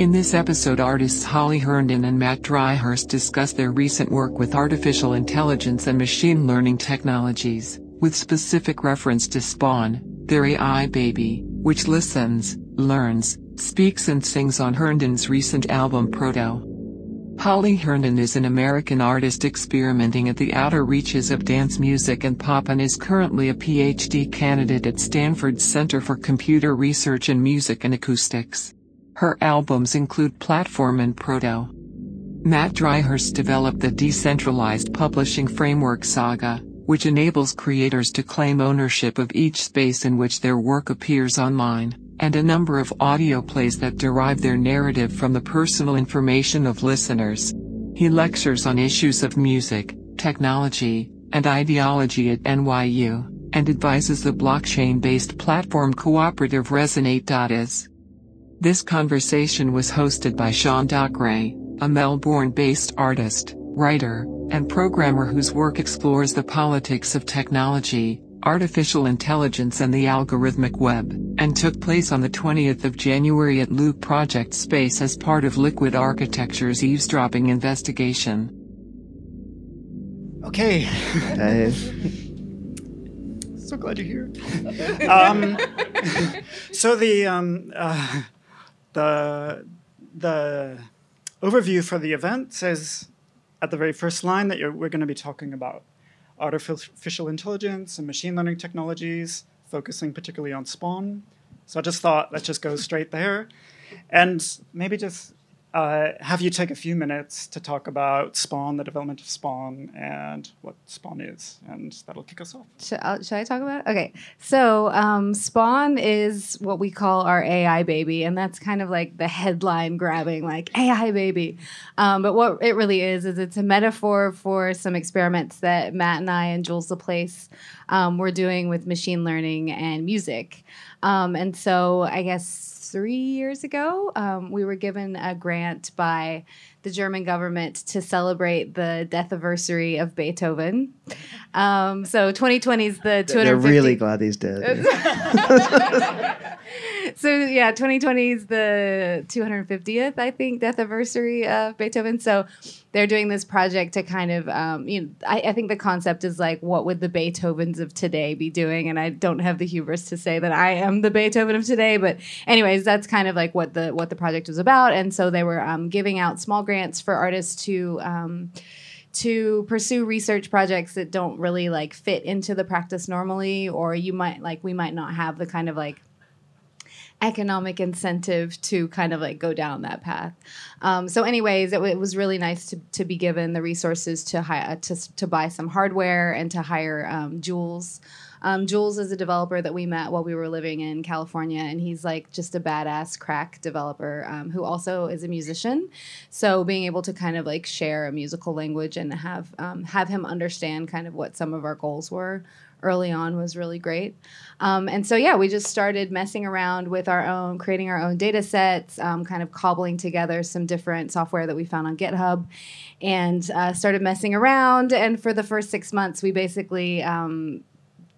In this episode, artists Holly Herndon and Matt Dryhurst discuss their recent work with artificial intelligence and machine learning technologies, with specific reference to Spawn, their AI baby, which listens, learns, speaks, and sings on Herndon's recent album Proto. Holly Herndon is an American artist experimenting at the outer reaches of dance music and pop and is currently a PhD candidate at Stanford's Center for Computer Research in Music and Acoustics. Her albums include Platform and Proto. Matt Dryhurst developed the decentralized publishing framework Saga, which enables creators to claim ownership of each space in which their work appears online, and a number of audio plays that derive their narrative from the personal information of listeners. He lectures on issues of music, technology, and ideology at NYU, and advises the blockchain-based platform cooperative Resonate.is. This conversation was hosted by Sean Dockray, a Melbourne-based artist, writer, and programmer whose work explores the politics of technology, artificial intelligence and the algorithmic web, and took place on the 20th of January at Loop Project Space as part of Liquid Architecture's eavesdropping investigation. Okay. Hey. so glad you're here. um, so the um, uh, the the overview for the event says at the very first line that we're going to be talking about artificial intelligence and machine learning technologies, focusing particularly on Spawn. So I just thought let's just go straight there, and maybe just uh, have you take a few minutes to talk about Spawn, the development of Spawn, and what Spawn is, and that'll kick us off. Should, uh, should I talk about it? Okay. So, um, Spawn is what we call our AI baby, and that's kind of like the headline grabbing, like AI baby. Um, but what it really is, is it's a metaphor for some experiments that Matt and I and Jules Laplace um, were doing with machine learning and music. Um, and so, I guess three years ago, um, we were given a grant by the German government to celebrate the death anniversary of Beethoven. Um, so 2020 is the 250. They're really glad he's dead. so yeah, 2020 is the 250th, I think, death anniversary of Beethoven. So they're doing this project to kind of, um, you know, I, I, think the concept is like, what would the Beethovens of today be doing? And I don't have the hubris to say that I am the Beethoven of today, but anyways, that's kind of like what the what the project was about. And so they were um, giving out small grants for artists to. Um, to pursue research projects that don't really like fit into the practice normally or you might like we might not have the kind of like economic incentive to kind of like go down that path. Um, so, anyways, it, it, was really nice to, to be given the resources to hire to, to buy some hardware and to hire um, Jules. Um, Jules is a developer that we met while we were living in California, and he's like just a badass crack developer um, who also is a musician. So being able to kind of like share a musical language and have um, have him understand kind of what some of our goals were early on was really great. Um, and so, yeah, we just started messing around with our own, creating our own data sets, um, kind of cobbling together some different software that we found on GitHub and uh, started messing around. And for the first six months, we basically um,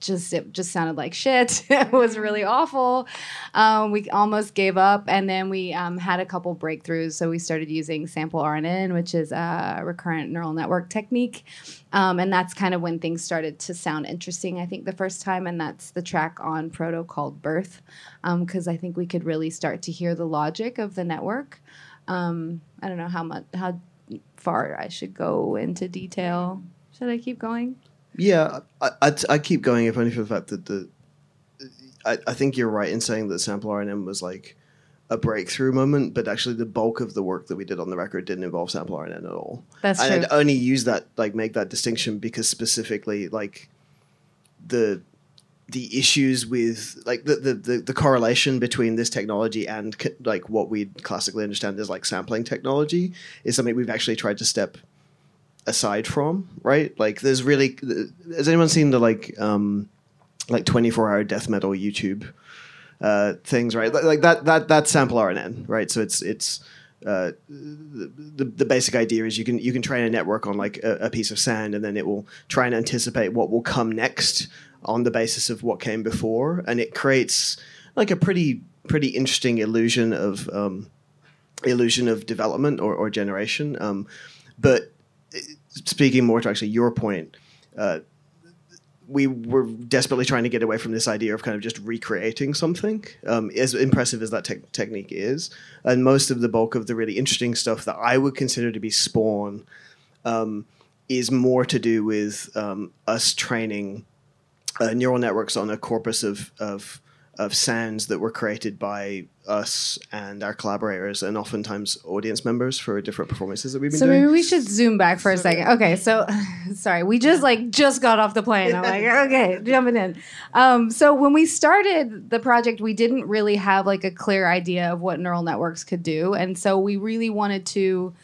just it just sounded like shit. it was really awful. Um, we almost gave up, and then we um, had a couple breakthroughs. So we started using sample RNN, which is a recurrent neural network technique, um, and that's kind of when things started to sound interesting. I think the first time, and that's the track on Proto called Birth, because um, I think we could really start to hear the logic of the network. Um, I don't know how much how far I should go into detail. Should I keep going? Yeah, I, I, I, keep going if only for the fact that the. I, I think you're right in saying that sample RNN was like a breakthrough moment, but actually the bulk of the work that we did on the record didn't involve sample RNN at all. That's and true. I'd only use that like make that distinction because specifically like the the issues with like the, the, the, the, correlation between this technology and like what we classically understand as like sampling technology is something we've actually tried to step aside from, right? Like, there's really has anyone seen the like um like 24 hour death metal YouTube uh, things, right? Like, that that that sample RNN, right? So it's it's uh, the, the basic idea is you can you can train a network on like a, a, piece of sand and then it will try and anticipate what will come next on the basis of what came before and it creates like a pretty pretty interesting illusion of um, illusion of development or, or generation. Um, but speaking more to actually your point, uh, we were desperately trying to get away from this idea of kind of just recreating something, um, as impressive as that te- technique is. And most of the bulk of the really interesting stuff that I would consider to be spawn um, is more to do with um, us training uh, neural networks on a corpus of, of of sounds that were created by us and our collaborators and oftentimes audience members for different performances that we've been so doing. So maybe we should zoom back for a second. Okay, so sorry, we just like just got off the plane. I'm like, okay, jumping in. Um, so when we started the project, we didn't really have like a clear idea of what neural networks could do, and so we really wanted to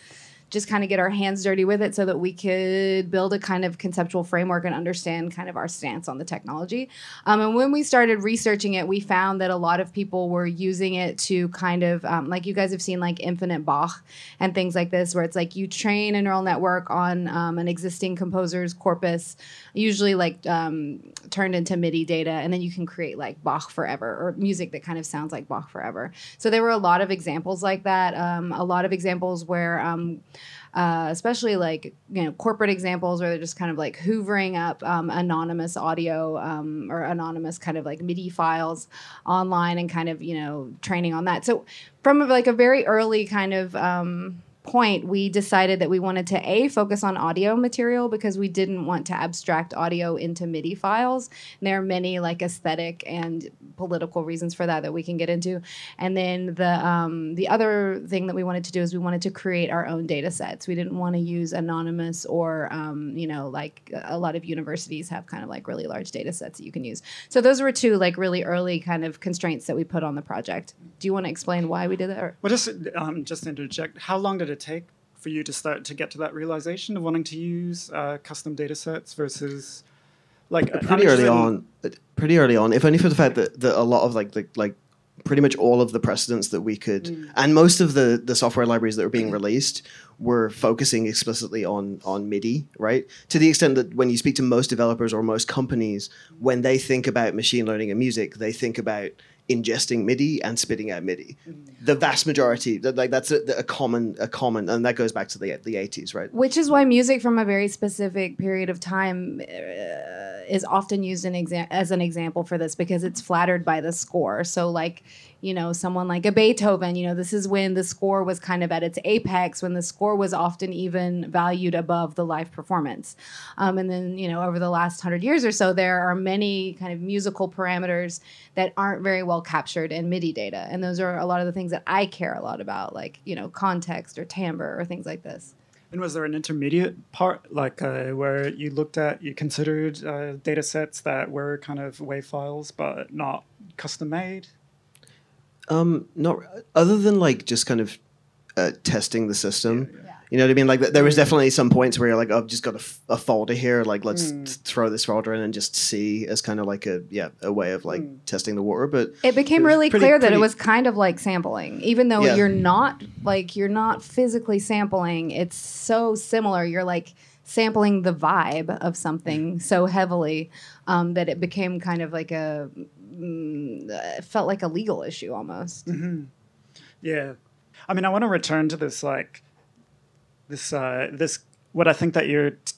just kind of get our hands dirty with it so that we could build a kind of conceptual framework and understand kind of our stance on the technology. Um, and when we started researching it, we found that a lot of people were using it to kind of, um, like you guys have seen, like Infinite Bach and things like this, where it's like you train a neural network on um, an existing composer's corpus, usually like um, turned into MIDI data, and then you can create like Bach forever or music that kind of sounds like Bach forever. So there were a lot of examples like that. Um, a lot of examples where um, uh, especially like you know corporate examples where they're just kind of like hoovering up um, anonymous audio um, or anonymous kind of like MIDI files online and kind of you know training on that. So from like a very early kind of um, point, we decided that we wanted to a focus on audio material because we didn't want to abstract audio into MIDI files. And there are many like aesthetic and political reasons for that that we can get into. And then the um, the other thing that we wanted to do is we wanted to create our own data sets. We didn't want to use anonymous or um, you know like a lot of universities have kind of like really large data sets that you can use. So those were two like really early kind of constraints that we put on the project. Do you want to explain why we did that? Or? Well, just um, just interject, how long did it take for you to start to get to that realization of wanting to use uh, custom data sets versus like pretty early on pretty early on if only for the fact that, that a lot of like the like pretty much all of the precedents that we could Mm. and most of the the software libraries that were being released were focusing explicitly on on midi right to the extent that when you speak to most developers or most companies when they think about machine learning and music they think about ingesting midi and spitting out midi Mm. the vast majority like that's a, a common a common and that goes back to the the 80s right Which is why music from a very specific period of time uh, is often used in exa- as an example for this because it's flattered by the score. So, like, you know, someone like a Beethoven, you know, this is when the score was kind of at its apex, when the score was often even valued above the live performance. Um, and then, you know, over the last hundred years or so, there are many kind of musical parameters that aren't very well captured in MIDI data. And those are a lot of the things that I care a lot about, like, you know, context or timbre or things like this. And was there an intermediate part, like uh, where you looked at, you considered uh, data sets that were kind of WAV files but not custom made? Um, not other than like just kind of uh, testing the system. You know what I mean? Like th- there was definitely some points where you're like, oh, I've just got a, f- a folder here. Like let's th- throw this folder in and just see as kind of like a yeah a way of like testing the water. But it became It really pretty- clear that it was kind of like sampling even though Yeah. you're not like you're not physically sampling it's so similar you're like sampling the vibe of something so heavily um, that it became kind of like a mm, it felt like a legal issue almost Mm-hmm. Yeah, I mean, I want to return to this like this uh, this what I think that you're t-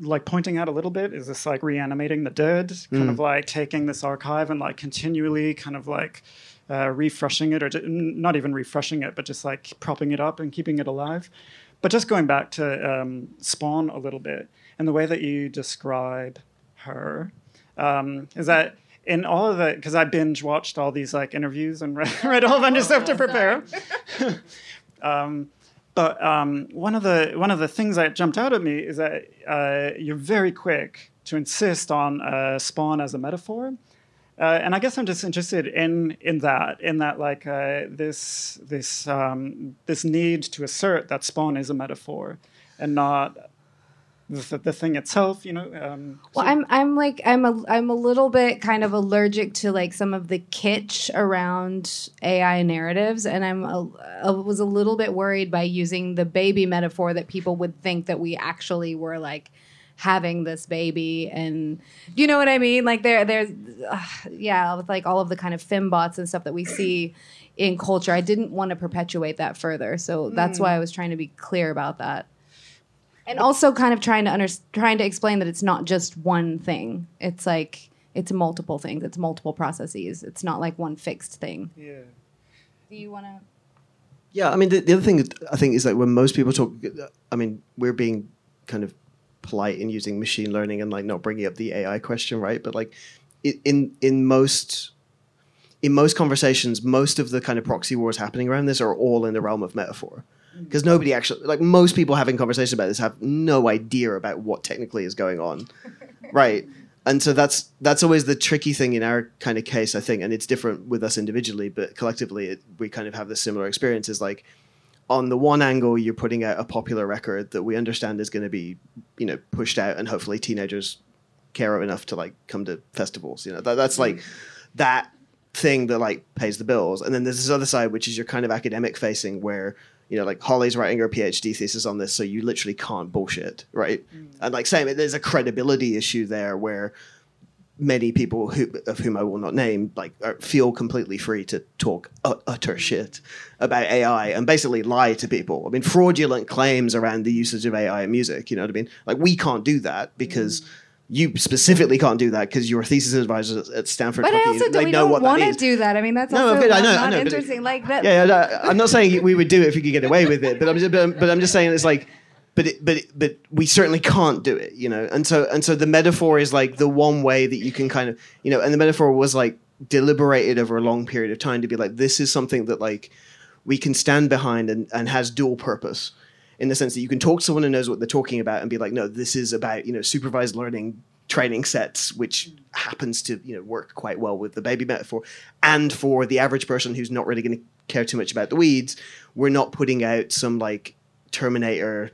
like pointing out a little bit is this like reanimating the dead, kind of like taking this archive and like continually kind of like uh, refreshing it, or ju- n- not even refreshing it, but just like propping it up and keeping it alive. But just going back to um, Spawn a little bit and the way that you describe her um, is that in all of the because I binge watched all these like interviews and read, read a whole bunch of stuff to prepare. um, but um, one of the one of the things that jumped out at me is that uh, you're very quick to insist on uh, Spawn as a metaphor. Uh, and I guess I'm just interested in in that, in that like uh, this this um, this need to assert that Spawn is a metaphor, and not the, the thing itself. You know. Um, Well, I'm I'm like I'm a I'm a little bit kind of allergic to like some of the kitsch around AI narratives, and I'm a, I was a little bit worried by using the baby metaphor that people would think that we actually were like having this baby and you know what I mean? Like there there's uh, yeah, with like all of the kind of fembots and stuff that we see in culture. I didn't want to perpetuate that further. So that's why I was trying to be clear about that. And also kind of trying to under, trying to explain that it's not just one thing. It's like it's multiple things. It's multiple processes. It's not like one fixed thing. Yeah. Do you want to Yeah, I mean, the, the other thing I think is that when most people talk, I mean, we're being kind of polite in using machine learning and like not bringing up the AI question, right? But like, in in most in most conversations, most of the kind of proxy wars happening around this are all in the realm of metaphor. Because nobody actually, like most people having conversations about this, have no idea about what technically is going on, right? And so that's that's always the tricky thing in our kind of case, I think, and it's different with us individually, but collectively, it, we kind of have this similar experience. Is like, on the one angle, you're putting out a popular record that we understand is going to be, you know, pushed out, and hopefully teenagers care enough to like come to festivals. You know, that, that's like mm. that thing that like pays the bills. And then there's this other side, which is your kind of academic facing, where you know, like Holly's writing her PhD thesis on this, so you literally can't bullshit, right? Mm. And like same, there's a credibility issue there where many people who of whom I will not name like are, feel completely free to talk utter mm. shit about AI and basically lie to people. I mean, fraudulent claims around the usage of AI in music. You know what I mean? Like we can't do that because. Mm. You specifically can't do that because you're thesis advisor at Stanford. But I also they we know don't what want to do that. I mean, that's No, also but I know- not, I know, but it- interesting. like that. Yeah, yeah, I'm not saying we would do it if we could get away with it, but I'm just, but I'm, but I'm just saying it's like, but it, but it, but we certainly can't do it, you know. And so and so the metaphor is like the one way that you can kind of, you know, and the metaphor was like deliberated over a long period of time to be like this is something that like we can stand behind and, and has dual purpose in the sense that you can talk to someone who knows what they're talking about and be like, no, this is about you know supervised learning training sets, which happens to you know work quite well with the baby metaphor, and for the average person who's not really going to care too much about the weeds, we're not putting out some like Terminator,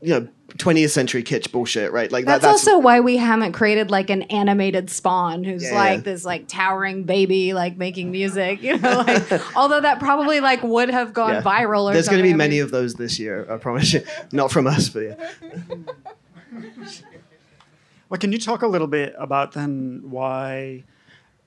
you know, 20th century kitsch bullshit, right? Like That's, that, that's also why we haven't created like an animated Spawn who's Yeah, like yeah. this like towering baby like making music. You know, like although that probably like would have gone yeah. viral. Or There's going to be. I many mean, of those this year, I promise you. Not from us, but yeah. Well, can you talk a little bit about then why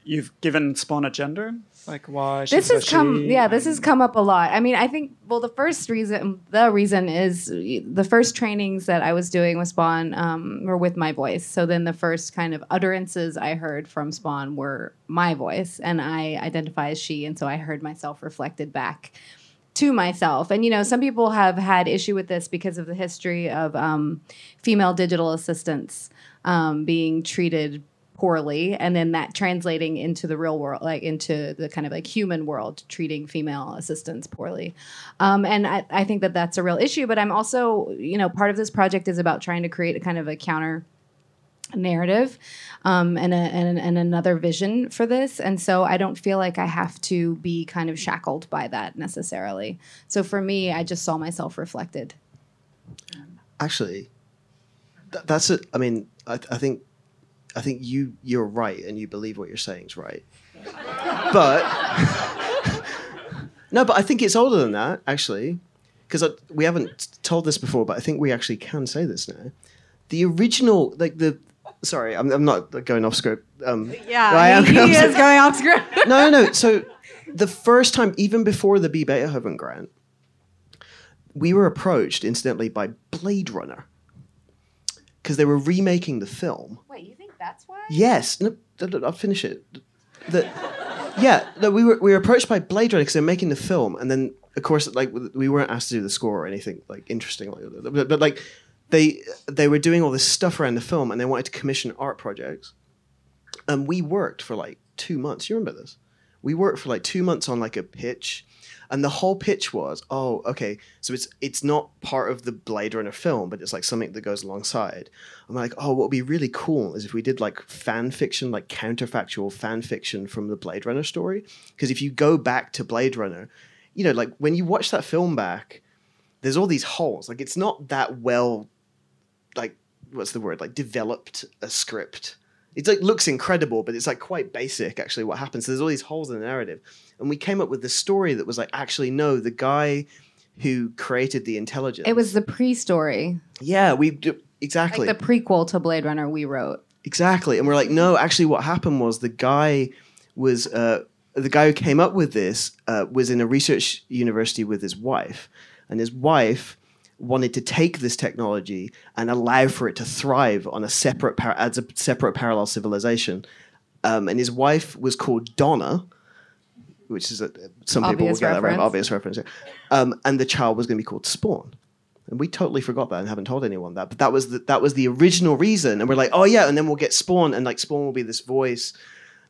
you've given Spawn a gender? Like why this has come yeah this has come up a lot. I mean i think well the first reason the reason is the first trainings that i was doing with spawn um, were with my voice. So then the first kind of utterances i heard from spawn were my voice and i identify as she and so i heard myself reflected back to myself. And you know some people have had issue with this because of the history of um, female digital assistants um, being treated poorly and then that translating into the real world like into the kind of like human world treating female assistants poorly. Um, and I, I think that that's a real issue but i'm also you know part of this project is about trying to create a kind of a counter narrative um, and, a, and, and another vision for this. And so i don't feel like i have to be kind of shackled by that necessarily. So for me i just saw myself reflected. Actually, th- that's it. I mean, I, I think, I think you you're right, and you believe what you're saying is right. but no, but I think it's older than that actually, because we haven't told this before, but I think we actually can say this now. The original, like the, sorry, I'm, I'm not going off script. Um, yeah well, I am he, going he off is going off script no, no, no. So the first time, even before the B. Beethoven grant, we were approached, incidentally, by Blade Runner because they were remaking the film. wait you think that's why Yes, no, I'll finish it. The, yeah, no, we were we were approached by Blade Runner because they're making the film, and then of course, like we weren't asked to do the score or anything like interesting, like. But, but like they they were doing all this stuff around the film, and they wanted to commission art projects, and we worked for like two months. You remember this? We worked for like two months on like a pitch, and the whole pitch was, oh, okay, so it's it's not part of the Blade Runner film, but it's like something that goes alongside. I'm like, oh, what would be really cool is if we did like fan fiction, like counterfactual fan fiction from the Blade Runner story. Because if you go back to Blade Runner, you know, like when you watch that film back, there's all these holes. Like it's not that well, like what's the word? Like developed a script. It like looks incredible, but it's like quite basic actually what happens. So there's all these holes in the narrative. And we came up with the story that was like, actually, no, the guy who created the intelligence. it was the pre-story Yeah, we d- exactly Like the prequel to Blade Runner we wrote. Exactly. And we're like, no, actually, what happened was the guy was uh, the guy who came up with this uh, was in a research university with his wife, and his wife wanted to take this technology and allow for it to thrive on a separate par- as a separate parallel civilization. Um, and his wife was called Donna, which is a, some people will Obvious get that right, reference. obvious reference. yeah. Um, and the child was going to be called Spawn. And we totally forgot that and haven't told anyone that. But that was the, that was the original reason. And we're like, oh yeah, and then we'll get Spawn, and like Spawn will be this voice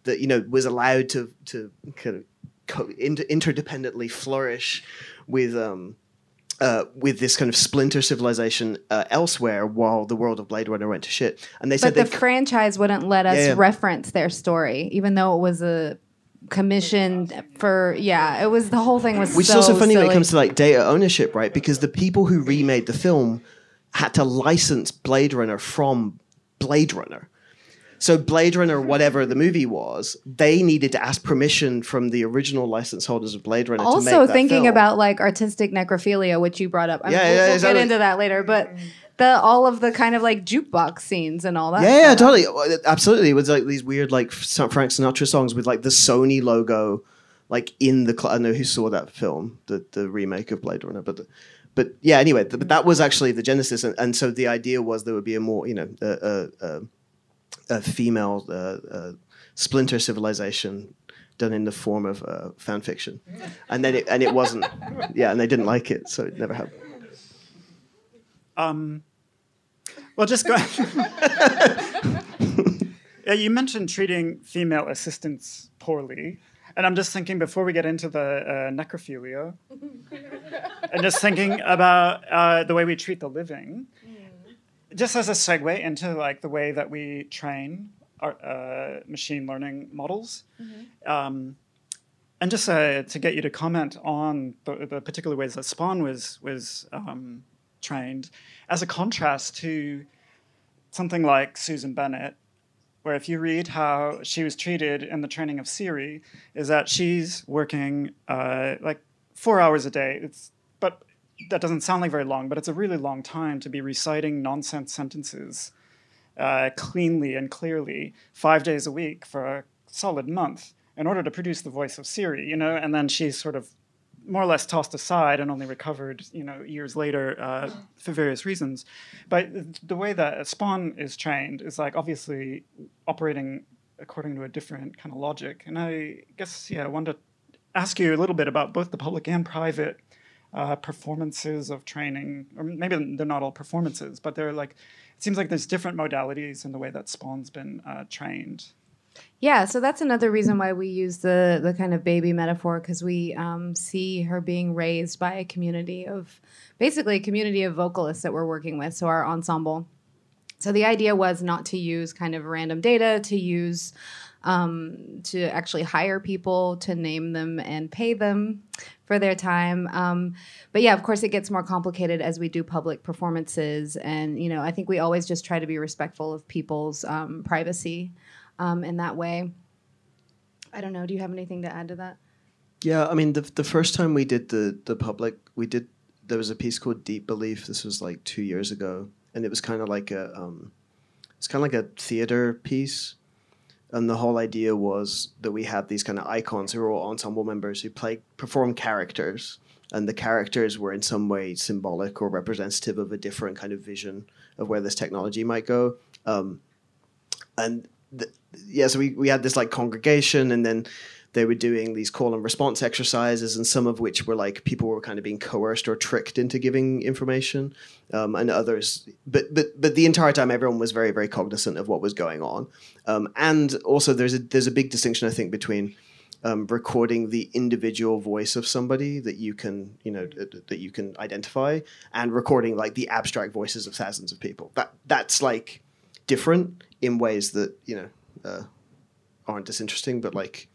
that you know was allowed to to kind of co- inter- interdependently flourish with um uh, with this kind of splinter civilization uh, elsewhere, while the world of Blade Runner went to shit. And they said But the they franchise wouldn't let us Yeah, yeah. reference their story, even though it was a commission for yeah. It was the whole thing was Which so is also funny when it comes to like data ownership, right? Because the people who remade the film had to license Blade Runner from Blade Runner. So Blade Runner, whatever the movie was, they needed to ask permission from the original license holders of Blade Runner. to also make that thinking film. about like artistic necrophilia, which you brought up. I mean, Yeah, we'll, yeah, we'll get into that later, but the all of the kind of like jukebox scenes and all that. Yeah, yeah, totally, absolutely. It was like these weird, like Frank Sinatra songs with like the Sony logo, like in the. Cl- I don't know who saw that film, the the remake of Blade Runner, but. The, but yeah, anyway, th- but that was actually the genesis, and, and so the idea was there would be a more, you know, a, a, a, a female uh, uh, splinter civilization done in the form of uh, fan fiction, and then it and it wasn't, yeah, and they didn't like it, so it never happened. Um, well, just go. yeah, you mentioned treating female assistants poorly, and I'm just thinking before we get into the uh, necrophilia, and just thinking about uh, the way we treat the living, just as a segue into like the way that we train our uh, machine learning models. Um, and just uh, to get you to comment on the, the particular ways that Spawn was was um, trained, as a contrast to something like Susan Bennett, where if you read how she was treated in the training of Siri, is that she's working uh, like four hours a day. It's that doesn't sound like very long, but it's a really long time to be reciting nonsense sentences uh, cleanly and clearly five days a week for a solid month in order to produce the voice of Siri, you know, and then she's sort of more or less tossed aside and only recovered, you know, years later uh, for various reasons. But the way that Spawn is trained is like obviously operating according to a different kind of logic. And I guess, yeah, I wanted to ask you a little bit about both the public and private uh, performances of training, or maybe they're not all performances, but they're like, it seems like there's different modalities in the way that Spawn's been uh, trained. Yeah, so that's another reason why we use the the kind of baby metaphor because we um, see her being raised by a community of basically a community of vocalists that we're working with. So our ensemble. So the idea was not to use kind of random data, to use um, to actually hire people, to name them and pay them for their time. Um, but yeah, of course, it gets more complicated as we do public performances, and you know, I think we always just try to be respectful of people's um, privacy um, in that way. I don't know. Do you have anything to add to that? Yeah, I mean, the the first time we did the the public, we did there was a piece called Deep Belief. This was like two years ago, and it was kind of like a um, it's kind of like a theater piece, and the whole idea was that we had these kind of icons who were all ensemble members who play perform characters, and the characters were in some way symbolic or representative of a different kind of vision of where this technology might go. Um, and th- yeah, so we, we had this like congregation, and then they were doing these call and response exercises, and some of which were like people were kind of being coerced or tricked into giving information, um, and others. But but but the entire time, everyone was very very cognizant of what was going on, um, and also there's a there's a big distinction I think between. Um, recording the individual voice of somebody that you can, you know, that you can identify, and recording like the abstract voices of thousands of people. That that's like different in ways that you know uh, aren't disinteresting, but like,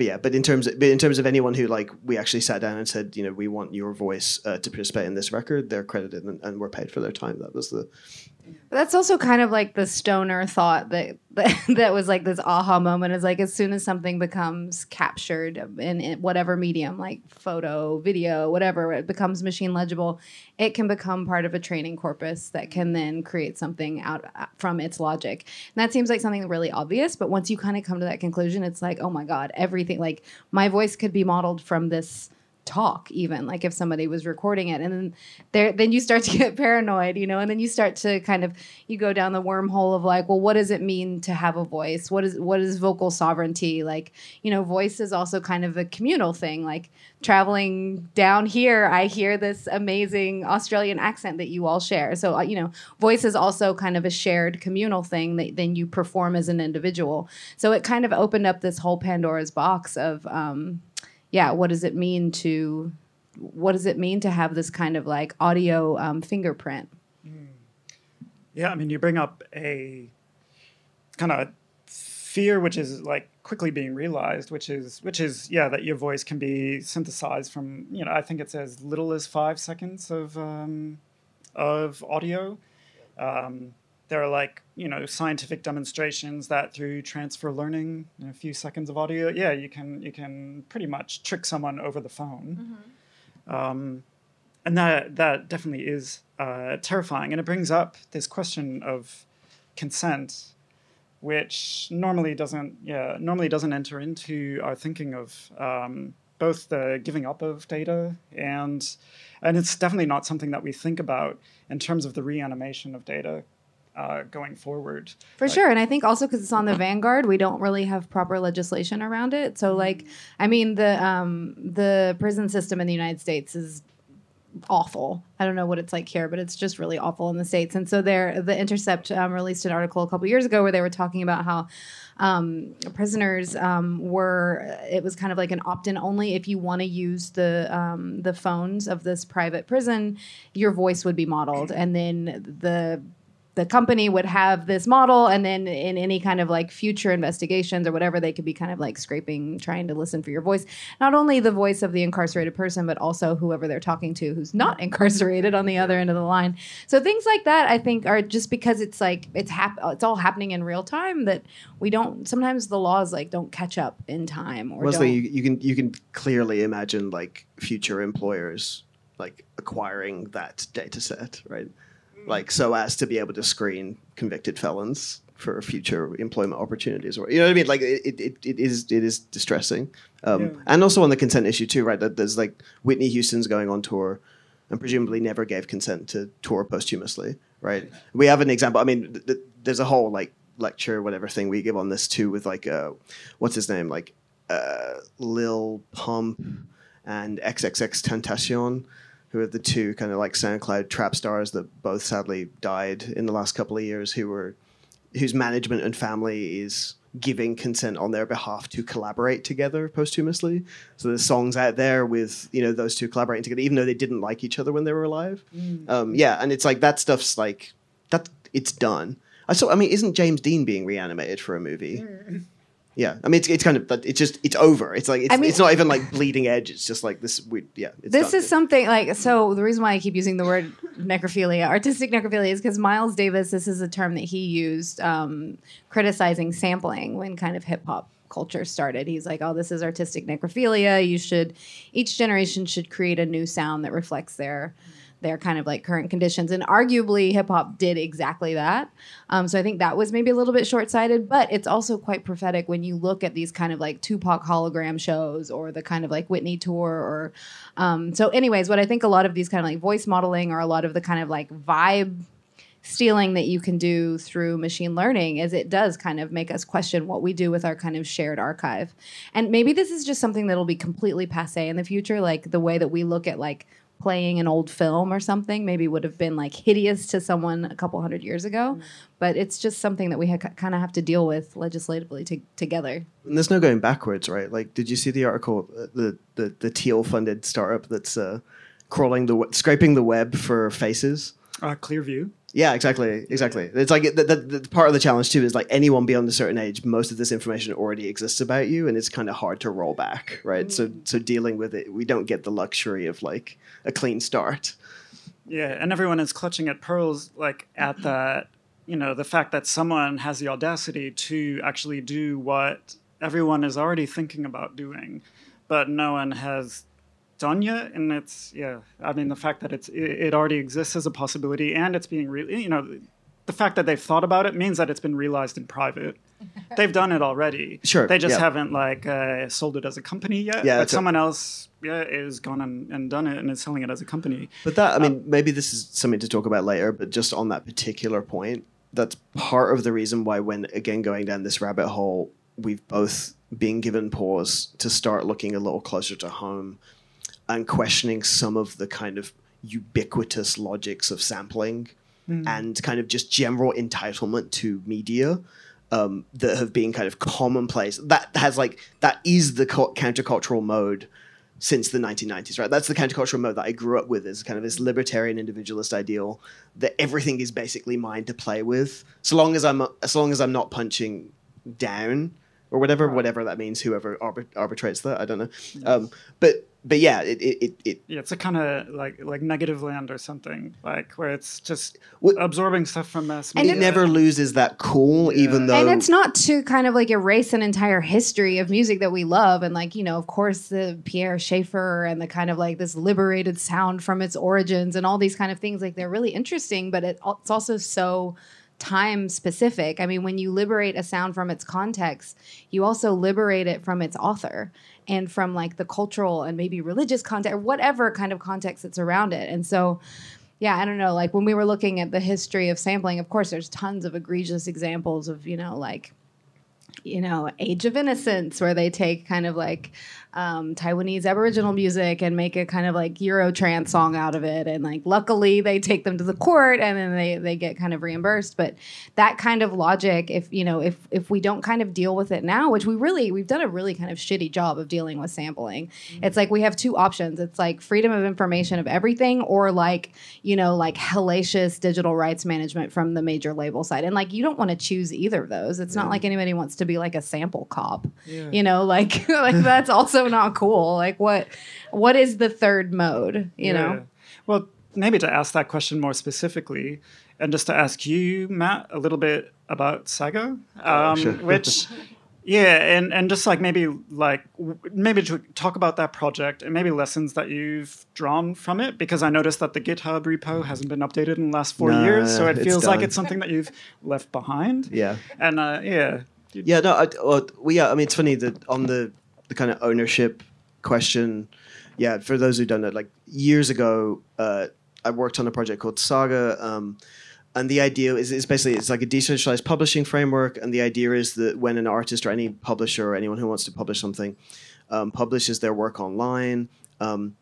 but yeah. But in terms of but in terms of anyone who like we actually sat down and said, you know, we want your voice uh, to participate in this record, they're credited and, and were paid for their time. That was the that's also kind of like the stoner thought that, that that was like this aha moment is like as soon as something becomes captured in, in whatever medium like photo video whatever it becomes machine legible it can become part of a training corpus that can then create something out uh, from its logic. And that seems like something really obvious but once you kind of come to that conclusion it's like oh my god everything like my voice could be modeled from this talk even like if somebody was recording it and then there then you start to get paranoid you know and then you start to kind of you go down the wormhole of like well what does it mean to have a voice? What is what is vocal sovereignty? Like you know voice is also kind of a communal thing like traveling down here i hear this amazing australian accent that you all share. So uh, you know voice is also kind of a shared communal thing that then you perform as an individual. So it kind of opened up this whole pandora's box of um, yeah, what does it mean to what does it mean to have this kind of like audio um, fingerprint? Yeah, I mean, you bring up a kind of fear, which is like quickly being realized, which is which is yeah, that your voice can be synthesized from you know I think it's as little as five seconds of um, of audio. Um, there are like you know scientific demonstrations that through transfer learning, in a few seconds of audio, yeah, you can you can pretty much trick someone over the phone. Um, and that that definitely is uh, terrifying, and it brings up this question of consent, which normally doesn't yeah normally doesn't enter into our thinking of um, both the giving up of data and and it's definitely not something that we think about in terms of the reanimation of data uh, going forward. For Like- sure, and I think also because it's on the vanguard, we don't really have proper legislation around it. So, like, I mean, the um, the prison system in the United States is awful. I don't know what it's like here, but it's just really awful in the states. And so, there, the Intercept um, released an article a couple years ago where they were talking about how um, prisoners um, were. It was kind of like an opt-in only. If you want to use the um, the phones of this private prison, your voice would be modeled, and then the the company would have this model and then in any kind of like future investigations or whatever they could be kind of like scraping trying to listen for your voice not only the voice of the incarcerated person but also whoever they're talking to who's not incarcerated on the other end of the line so things like that i think are just because it's like it's hap- it's all happening in real time that we don't sometimes the laws like don't catch up in time or Leslie, you, you can you can clearly imagine like future employers like acquiring that data set, right? Like so as to be able to screen convicted felons for future employment opportunities, or you know what I mean? Like it, it, it is it is distressing, um, Yeah. and also on the consent issue too, right? That there's like Whitney Houston's going on tour, and presumably never gave consent to tour posthumously, right? We have an example. I mean, th- th- there's a whole like lecture, whatever thing we give on this too, with like uh, what's his name, like uh, Lil Pump and XXXTentacion, who are the two kind of like SoundCloud trap stars that both sadly died in the last couple of years, who were whose management and family is giving consent on their behalf to collaborate together posthumously. So there's songs out there with you know those two collaborating together, even though they didn't like each other when they were alive. Um, yeah, and it's like that stuff's like that. It's done. I saw. I mean, isn't James Dean being reanimated for a movie? Yeah, I mean, it's, it's kind of, but it's just, it's over. It's like, it's, I mean- it's not even like bleeding edge. It's just like this. We, yeah, it's this done. is something like so the reason why i keep using the word necrophilia artistic necrophilia is because miles davis this is a term that he used um, criticizing sampling when kind of hip-hop culture started he's like oh this is artistic necrophilia you should each generation should create a new sound that reflects their their kind of like current conditions and arguably hip-hop did exactly that um, so i think that was maybe a little bit short-sighted but it's also quite prophetic when you look at these kind of like tupac hologram shows or the kind of like whitney tour or um, so anyways what i think a lot of these kind of like voice modeling or a lot of the kind of like vibe stealing that you can do through machine learning is it does kind of make us question what we do with our kind of shared archive. And maybe this is just something that'll be completely passe in the future, like the way that we look at like playing an old film or something maybe would have been like hideous to someone a couple hundred years ago but it's just something that we ha- kind of have to deal with legislatively to- together And there's no going backwards, right? Like, did you see the article, uh, the the the Thiel funded startup that's uh, crawling the we- scraping the web for faces? Uh, Clearview. Yeah, exactly, exactly. It's like the, the, the part of the challenge too is like anyone beyond a certain age, most of this information already exists about you, and it's kind of hard to roll back, right? So, mm. so dealing with it, we don't get the luxury of like a clean start. Yeah, and everyone is clutching at pearls, like at mm-hmm. that, you know, the fact that someone has the audacity to actually do what everyone is already thinking about doing, but no one has done yet. And it's, yeah, I mean, the fact that it's it, it already exists as a possibility and it's being really, you know, the fact that they've thought about it means that it's been realized in private. They've done it already. Sure, They just yeah. haven't like uh, sold it as a company yet. Yeah, but it's a- someone else, yeah, is gone and, and done it and is selling it as a company. But that, I mean, maybe this is something to talk about later, but just on that particular point, that's part of the reason why, when again going down this rabbit hole, we've both been given pause to start looking a little closer to home and questioning some of the kind of ubiquitous logics of sampling and kind of just general entitlement to media um, that have been kind of commonplace. That has like that is the co- countercultural mode since the 1990s, right? That's the countercultural mode that I grew up with is kind of this libertarian individualist ideal that everything is basically mine to play with, so long as I'm as long as I'm not punching down or whatever, whatever that means. Whoever arbit- arbitrates that, I don't know. Um, but but yeah, it it, it, it Yeah, it's a kind of like like Negativland or something, like where it's just What- absorbing stuff from mass And media. it never loses that cool, even though and it's not to kind of like erase an entire history of music that we love and like you know of course the pierre schaeffer and the kind of like this liberated sound from its origins and all these kind of things like they're really interesting but it, it's also so time specific. I mean when you liberate a sound from its context you also liberate it from its author and from like the cultural and maybe religious context or whatever kind of context that's around it and so yeah, I don't know. Like when we were looking at the history of sampling, of course, there's tons of egregious examples of, you know, like, you know, Age of Innocence, where they take kind of like um, Taiwanese Aboriginal music and make a kind of like Euro trance song out of it. And like, luckily, they take them to the court and then they, they get kind of reimbursed. But that kind of logic, if, you know, if, if we don't kind of deal with it now, which we really, we've done a really kind of shitty job of dealing with sampling, it's like we have two options. It's like freedom of information of everything or like, you know, like hellacious digital rights management from the major label side. And like, you don't want to choose either of those. It's not like anybody wants to be like a sample cop, you know, like, like that's also not cool. Like what, what is the third mode, you know? Well, maybe to ask that question more specifically, and just to ask you, Matt, a little bit about Saga, um, Oh, sure. which. Yeah, and, and just like maybe like maybe to talk about that project and maybe lessons that you've drawn from it because I noticed that the GitHub repo hasn't been updated in the last four No, years, so it it's feels like it's something that you've left behind. yeah. and uh, yeah, Yeah, no, I, well, well, yeah. I mean, it's funny that on the the kind of ownership question. Yeah, for those who don't know, like years ago, uh, I worked on a project called Saga, um, and the idea is, basically it's like a decentralized publishing framework, and the idea is that when an artist or any publisher or anyone who wants to publish something um, publishes their work online. Um,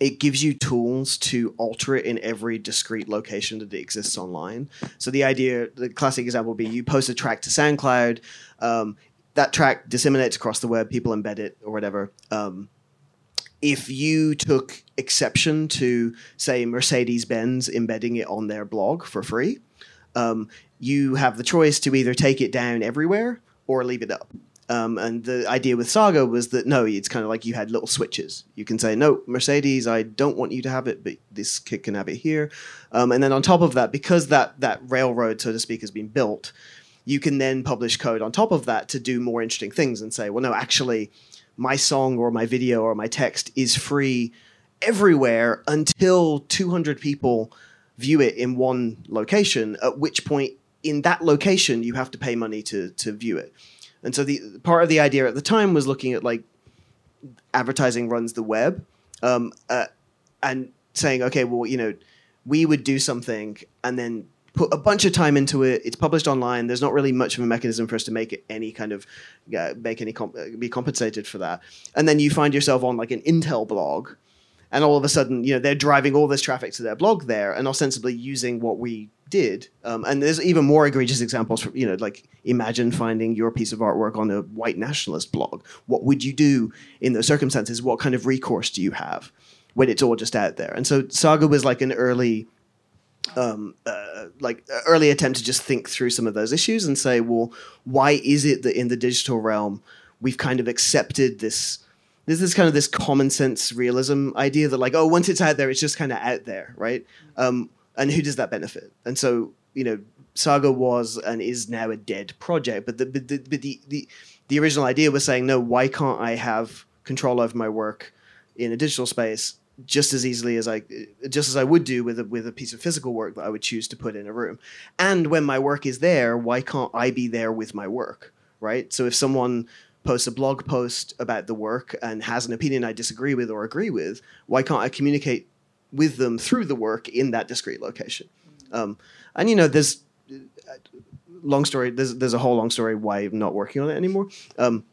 it gives you tools to alter it in every discrete location that exists online. So the idea, the classic example would be you post a track to SoundCloud, um, that track disseminates across the web, people embed it or whatever. Um, if you took exception to, say, Mercedes Benz embedding it on their blog for free, um, you have the choice to either take it down everywhere or leave it up. Um, and the idea with Saga was that no, it's kind of like you had little switches. You can say, no, Mercedes, I don't want you to have it, but this kid can have it here. Um, and then on top of that, because that that railroad, so to speak, has been built, you can then publish code on top of that to do more interesting things and say, well, no, actually, my song or my video or my text is free everywhere until 200 people view it in one location, at which point in that location you have to pay money to, to view it. And so the part of the idea at the time was looking at like advertising runs the web um, uh, and saying, okay, well, you know, we would do something and then put a bunch of time into it. It's published online. There's not really much of a mechanism for us to make it any kind of uh, make any comp- uh, be compensated for that. And then you find yourself on like an Intel blog, and all of a sudden, you know, they're driving all this traffic to their blog there, and ostensibly using what we did. Um, and there's even more egregious examples. For, you know, like imagine finding your piece of artwork on a white nationalist blog. What would you do in those circumstances? What kind of recourse do you have when it's all just out there? And so Saga was like an early um, uh, like uh, early attempt to just think through some of those issues and say, well, why is it that in the digital realm we've kind of accepted this this kind of this common sense realism idea that like oh once it's out there it's just kind of out there right? Um, and who does that benefit? And so you know saga was and is now a dead project but the but the, but the, the the original idea was saying no why can't i have control over my work in a digital space just as easily as I just as I would do with a, with a piece of physical work that I would choose to put in a room. And when my work is there, why can't I be there with my work, right? So if someone posts a blog post about the work and has an opinion I disagree with or agree with, why can't I communicate with them through the work in that discrete location? Um, and you know, there's long story. There's there's a whole long story why I'm not working on it anymore. Um,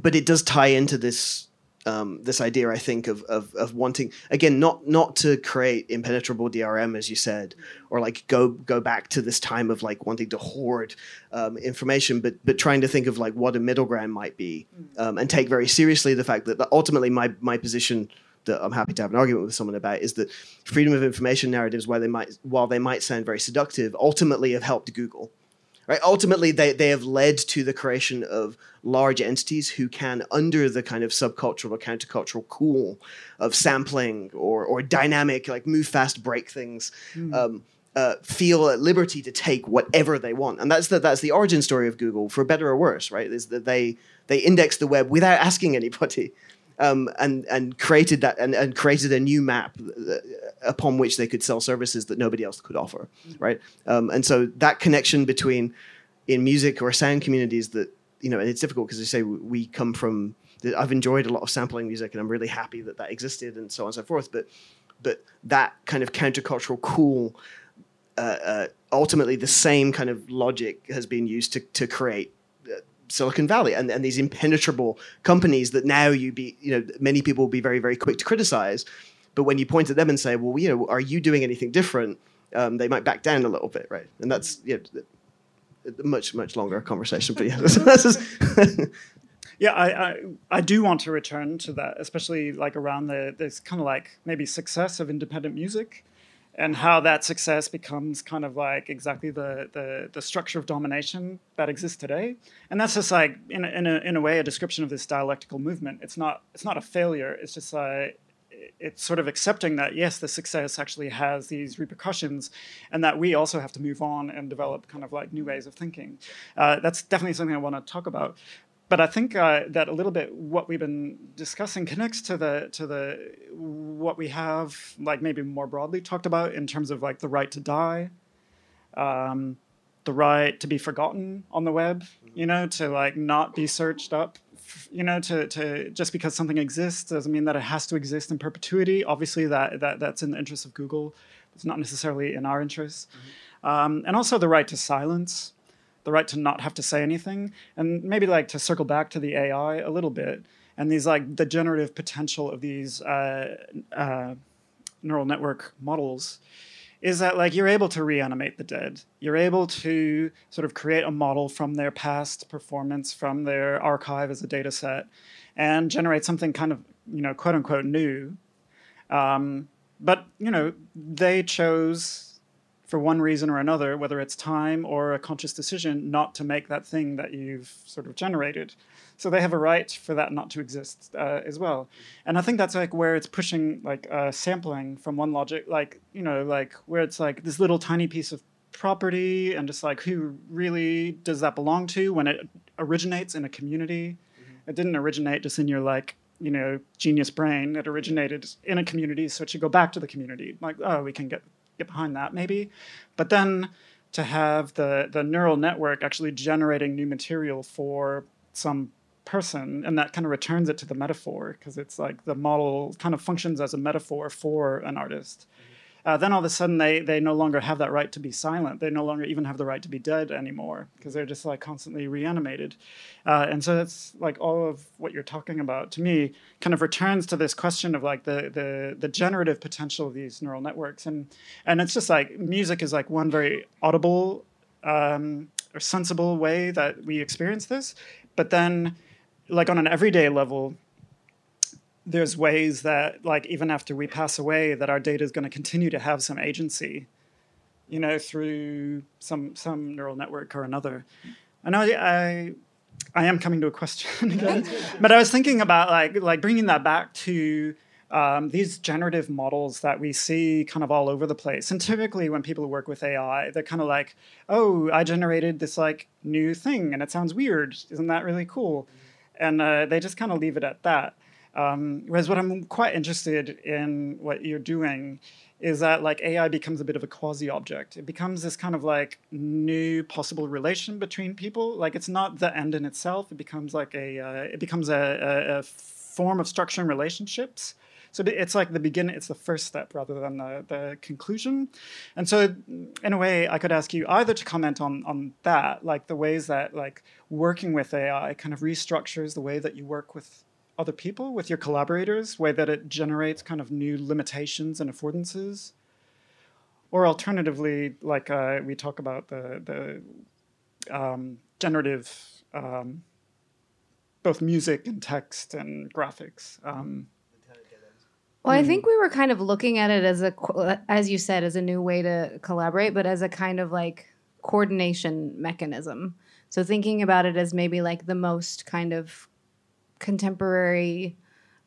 but it does tie into this um, this idea, I think, of, of of wanting again not not to create impenetrable DRM, as you said, or like go go back to this time of like wanting to hoard um, information, but but trying to think of like what a middle ground might be, um, and take very seriously the fact that, that ultimately my my position that I'm happy to have an argument with someone about is that freedom of information narratives, while they might while they might sound very seductive, ultimately have helped Google right? Ultimately they, they have led to the creation of large entities who can under the kind of subcultural or countercultural cool of sampling or, or dynamic like move fast break things mm. um, uh, feel at liberty to take whatever they want. And that's the, that's the origin story of google for better or worse right? Is that they they index the web without asking anybody um, and and created that and, and created a new map uh, upon which they could sell services that nobody else could offer, mm-hmm. right? Um, and so that connection between in music or sound communities that you know, and it's difficult because you say we come from. I've enjoyed a lot of sampling music, and I'm really happy that that existed, and so on and so forth. But but that kind of countercultural cool. Uh, uh, ultimately, the same kind of logic has been used to, to create Silicon Valley and, and these impenetrable companies that now you be you know many people will be very very quick to criticize, but when you point at them and say, well, you know, are you doing anything different? Um, they might back down a little bit, right? And that's yeah, a much much longer conversation, but yeah. yeah, I, I, I do want to return to that, especially like around the this kind of like maybe success of independent music and how that success becomes kind of like exactly the, the, the structure of domination that exists today. And that's just like, in a, in, a, in a way, a description of this dialectical movement. It's not, it's not a failure. It's just like, it's sort of accepting that, yes, the success actually has these repercussions and that we also have to move on and develop kind of like new ways of thinking. Uh, that's definitely something I want to talk about but I think uh, that a little bit what we've been discussing connects to the to the what we have like maybe more broadly talked about in terms of like the right to die, um, the right to be forgotten on the web, you know, to like not be searched up, you know, to to just because something exists doesn't mean that it has to exist in perpetuity. Obviously, that that that's in the interest of Google. It's not necessarily in our interest, mm-hmm. um, and also the right to silence the right to not have to say anything, and maybe like to circle back to the AI a little bit and these like the generative potential of these uh, uh, neural network models is that like you're able to reanimate the dead you're able to sort of create a model from their past performance from their archive as a data set and generate something kind of you know quote unquote new um, but you know they chose for one reason or another, whether it's time or a conscious decision, not to make that thing that you've sort of generated. So they have a right for that not to exist uh, as well. And I think that's like where it's pushing like uh, sampling from one logic, like you know, like where it's like this little tiny piece of property and just like who really does that belong to when it originates in a community. Mm-hmm. It didn't originate just in your like you know genius brain. It originated in a community, so it should go back to the community. Like oh, we can get get behind that maybe. But then to have the, the neural network actually generating new material for some person and that kind of returns it to the metaphor because it's like the model kind of functions as a metaphor for an artist uh, then all of a sudden they they no longer have that right to be silent. They no longer even have the right to be dead anymore because they're just like constantly reanimated. Uh, and so that's like all of what you're talking about to me kind of returns to this question of like the the the generative potential of these neural networks and and it's just like music is like one very audible um, or sensible way that we experience this, but then like on an everyday level there's ways that like even after we pass away that our data is going to continue to have some agency you know through some some neural network or another i know i I am coming to a question again, but I was thinking about like like bringing that back to um, these generative models that we see kind of all over the place. And typically, when people work with AI, they're kind of like, "Oh, I generated this like new thing, and it sounds weird. Isn't that really cool?" And uh, they just kind of leave it at that. Um, whereas, what I'm quite interested in what you're doing is that like AI becomes a bit of a quasi object. It becomes this kind of like new possible relation between people. Like it's not the end in itself. It becomes like a uh, it becomes a, a, a form of structuring relationships. So it's like the beginning, it's the first step rather than the, the conclusion. And so, in a way, I could ask you either to comment on, on that, like the ways that like working with AI kind of restructures the way that you work with other people, with your collaborators, way that it generates kind of new limitations and affordances. Or alternatively, like uh, we talk about the, the um, generative, um, both music and text and graphics. Um, well, I think we were kind of looking at it as a, as you said, as a new way to collaborate, but as a kind of like coordination mechanism. So thinking about it as maybe like the most kind of contemporary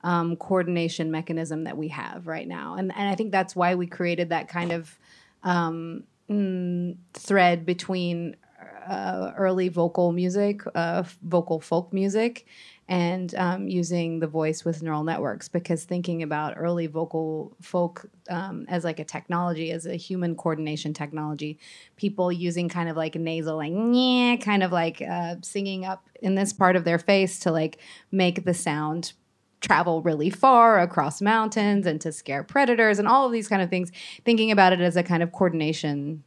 um, coordination mechanism that we have right now. And, and I think that's why we created that kind of um, mm, thread between uh, early vocal music, uh, vocal folk music, and um, using the voice with neural networks because thinking about early vocal folk um, as like a technology as a human coordination technology people using kind of like nasal like yeah kind of like uh, singing up in this part of their face to like make the sound travel really far across mountains and to scare predators and all of these kind of things thinking about it as a kind of coordination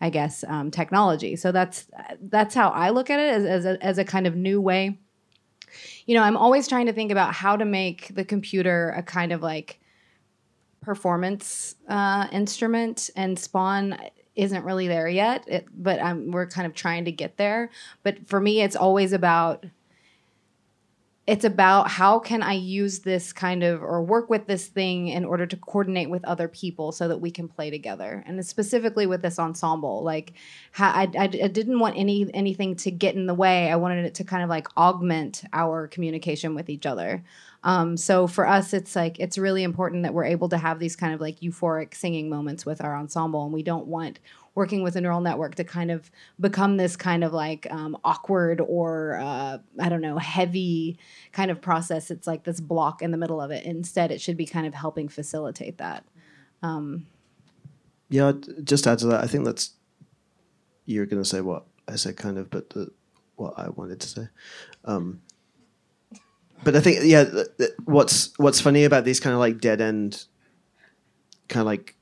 i guess um, technology. So that's that's how i look at it as, as, a, as a kind of new way you know, I'm always trying to think about how to make the computer a kind of like performance uh, instrument, and Spawn isn't really there yet. It, but I'm, we're kind of trying to get there. But for me, it's always about it's about how can I use this kind of or work with this thing in order to coordinate with other people so that we can play together. And specifically with this ensemble, like I, I, I, didn't want any anything to get in the way. I wanted it to kind of like augment our communication with each other. Um, so for us, it's like it's really important that we're able to have these kind of like euphoric singing moments with our ensemble, and we don't want working with a neural network to kind of become this kind of like um, awkward or uh, I don't know heavy kind of process. It's like this block in the middle of it. Instead, it should be kind of helping facilitate that. Um, yeah, just add to that. I think that's you're going to say what I said, kind of, but the, what I wanted to say. Um, but I think yeah, what's what's funny about these kind of like dead end, kind of like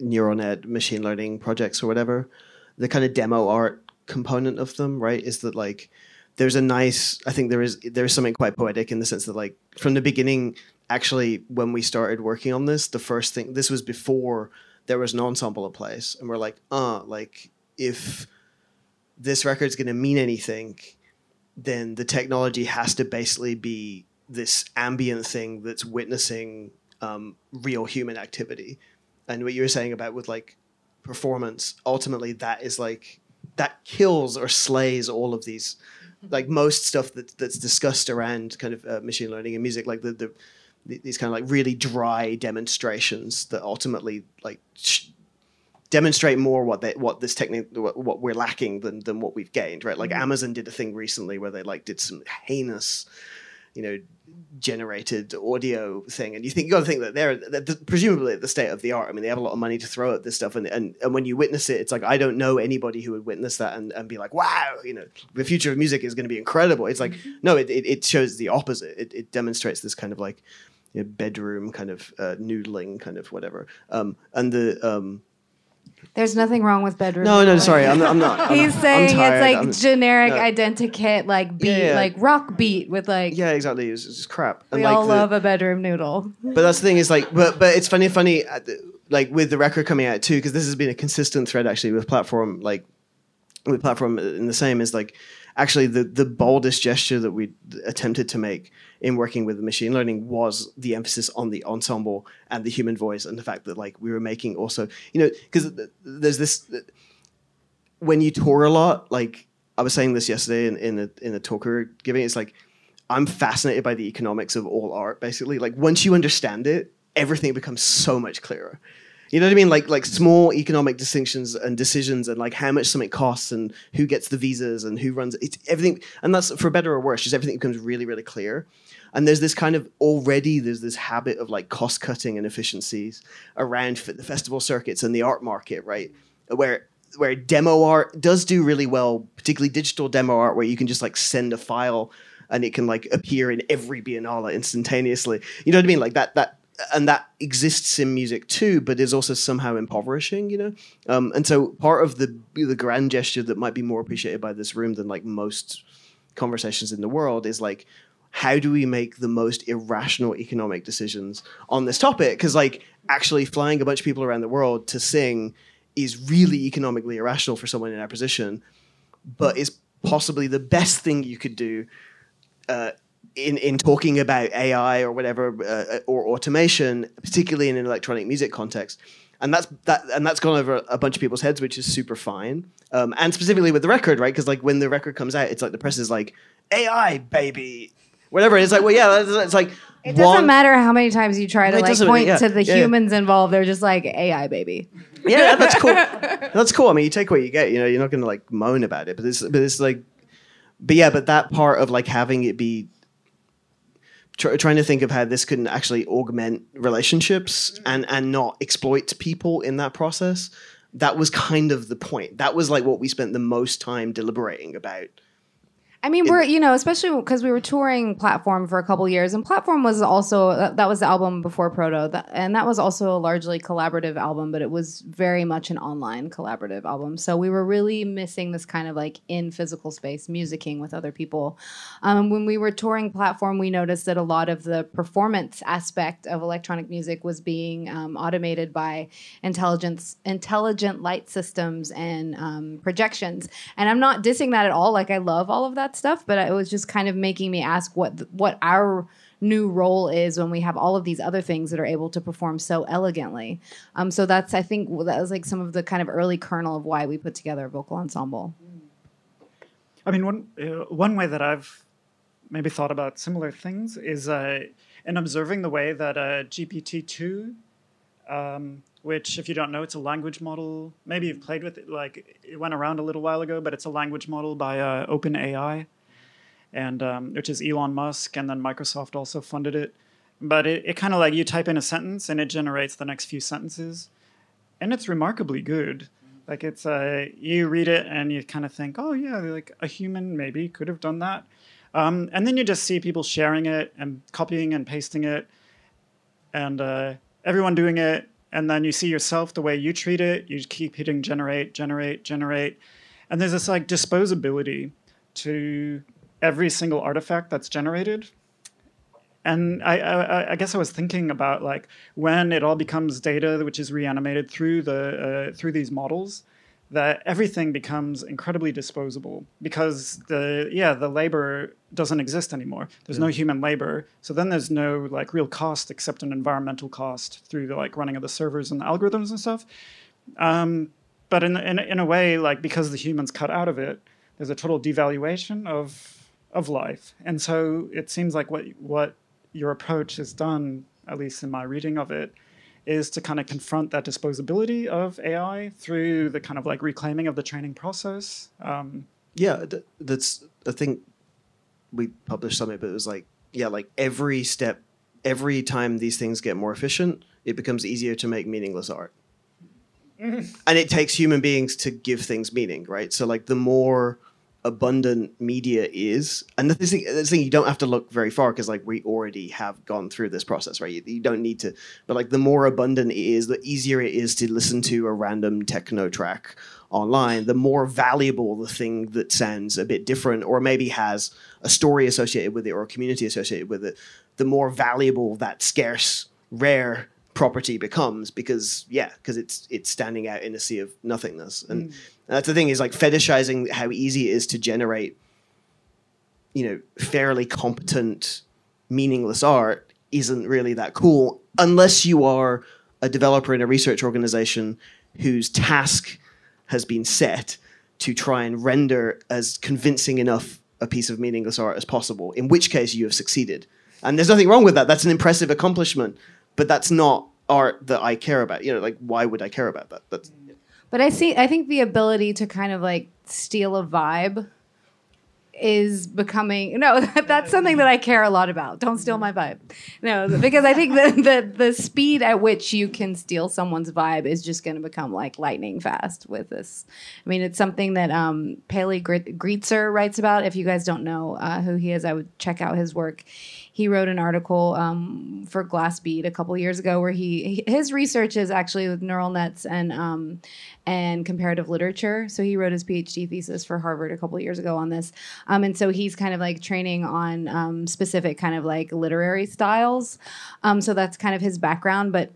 neural net machine learning projects or whatever, the kind of demo art component of them, right, is that like there's a nice I think there is there's something quite poetic in the sense that like from the beginning, actually when we started working on this, the first thing this was before there was an ensemble in place, and we're like, uh, like if this record's gonna mean anything, then the technology has to basically be this ambient thing that's witnessing um, real human activity and what you were saying about with like performance ultimately that is like that kills or slays all of these like most stuff that, that's discussed around kind of uh, machine learning and music like the, the these kind of like really dry demonstrations that ultimately like sh- demonstrate more what they what this technique what, what, we're lacking than than what we've gained right like mm-hmm. amazon did a thing recently where they like did some heinous you know generated audio thing and you think you got to think that they're, they're presumably at the state of the art. I mean they have a lot of money to throw at this stuff and, and and when you witness it it's like i don't know anybody who would witness that and, and be like wow you know the future of music is going to be incredible. It's like mm-hmm. no it, it, it, shows the opposite. It, it demonstrates this kind of like you know, bedroom kind of uh, noodling kind of whatever. Um, and the um, there's nothing wrong with bedroom. No, no, sorry, I'm, I'm not. I'm, He's saying it's like I'm, generic no. identikit, like beat, yeah, yeah. like rock beat with like. Yeah, exactly. It's, it's crap. And we like all the, love a bedroom noodle. But that's the thing is like, but but it's funny, funny, uh, like with the record coming out too, because this has been a consistent thread actually with platform, like with platform in the same is like actually the the boldest gesture that we attempted to make in working with machine learning was the emphasis on the ensemble and the human voice and the fact that like we were making also you know because there's this when you tour a lot like I was saying this yesterday in in a in a talk we were giving. It's like I'm fascinated by the economics of all art. Basically, like once you understand it, everything becomes so much clearer. You know what I mean? Like like small economic distinctions and decisions and like how much something costs and who gets the visas and who runs it. It's everything and that's for better or worse, just everything becomes really, really clear. And there's this kind of already there's this habit of like cost cutting and efficiencies around the festival circuits and the art market, right? Where where demo art does do really well, particularly digital demo art, where you can just like send a file and it can like appear in every Biennale instantaneously. You know what I mean? Like that that and that exists in music too, but is also somehow impoverishing, you know. Um, and so part of the the grand gesture that might be more appreciated by this room than like most conversations in the world is like, how do we make the most irrational economic decisions on this topic? Because like actually flying a bunch of people around the world to sing is really economically irrational for someone in our position, but is possibly the best thing you could do. Uh, in in talking about AI or whatever uh, or automation, particularly in an electronic music context, and that's that and that's gone over a bunch of people's heads, which is super fine. Um, and specifically with the record, right? Because like when the record comes out, it's like the press is like AI baby, whatever. It's like well, yeah, it's, it's like It doesn't one- matter how many times you try to like point yeah, to the yeah, yeah. humans involved. They're just like AI baby. yeah, that's cool. that's cool. I mean, you take what you get. You know, you're not going to like moan about it, but it's but it's like, but yeah, but that part of like having it be tr- trying to think of how this can actually augment relationships and and not exploit people in that process. That was kind of the point. That was like what we spent the most time deliberating about. I mean, we're you know, especially because we were touring Platform for a couple years, and Platform was also that, was the album before Proto, that, and that was also a largely collaborative album, but it was very much an online collaborative album. So we were really missing this kind of like in physical space musicking with other people. Um, when we were touring Platform, we noticed that a lot of the performance aspect of electronic music was being um, automated by intelligence, intelligent light systems and um, projections. And I'm not dissing that at all. Like I love all of that stuff, but it was just kind of making me ask what what our new role is when we have all of these other things that are able to perform so elegantly. Um, so that's I think that was like some of the kind of early kernel of why we put together a vocal ensemble. I mean, one uh, one way that I've maybe thought about similar things is uh, in observing the way that uh, GPT two, um, which if you don't know, it's a language model. Maybe you've played with it. Like it went around a little while ago, but it's a language model by uh, OpenAI, and um, which is Elon Musk, and then Microsoft also funded it. But it, it kind of like you type in a sentence and it generates the next few sentences, and it's remarkably good. Like it's uh, you read it and you kind of think, oh yeah, like a human maybe could have done that, um, and then you just see people sharing it and copying and pasting it, and uh, everyone doing it, and then you see yourself the way you treat it. You keep hitting generate, generate, generate, and there's this like disposability to every single artifact that's generated. And I, I, I guess I was thinking about like when it all becomes data, which is reanimated through the uh, through these models, that everything becomes incredibly disposable because the yeah the labor doesn't exist anymore. There's no human labor, so then there's no like real cost except an environmental cost through the like running of the servers and the algorithms and stuff. Um, but in, in in a way, like because the humans cut out of it, there's a total devaluation of of life, and so it seems like what what your approach has done, at least in my reading of it, is to kind of confront that disposability of AI through the kind of like reclaiming of the training process. Um, Yeah, th- that's. I think we published something, but it was like, yeah, like every step, every time these things get more efficient, it becomes easier to make meaningless art. and it takes human beings to give things meaning, right? So, like, the more abundant media is, and the thing, the thing you don't have to look very far because, like, we already have gone through this process, right? You, you don't need to, but like, the more abundant it is, the easier it is to listen to a random techno track online, the more valuable the thing that sounds a bit different or maybe has a story associated with it or a community associated with it, the more valuable that scarce, rare property becomes because yeah, because it's it's standing out in a sea of nothingness. And mm. that's the thing is like fetishizing how easy it is to generate you know, fairly competent, meaningless art isn't really that cool unless you are a developer in a research organization whose task has been set to try and render as convincing enough a piece of meaningless art as possible. In which case, you have succeeded, and there's nothing wrong with that. That's an impressive accomplishment, but that's not art that I care about. You know, like why would I care about that? That's But I see. I think the ability to kind of like steal a vibe is becoming no. That's something that I care a lot about. Don't steal my vibe. No, because I think the the, the speed at which you can steal someone's vibe is just going to become like lightning fast with this. I mean, it's something that um, Peli Grietzer writes about. If you guys don't know uh, who he is, I would check out his work he wrote an article um, for Glassbead a couple years ago where he his research is actually with neural nets and um, and comparative literature. So he wrote his PhD thesis for Harvard a couple years ago on this, um, and so he's kind of like training on um, specific kind of like literary styles. Um, so that's kind of his background, but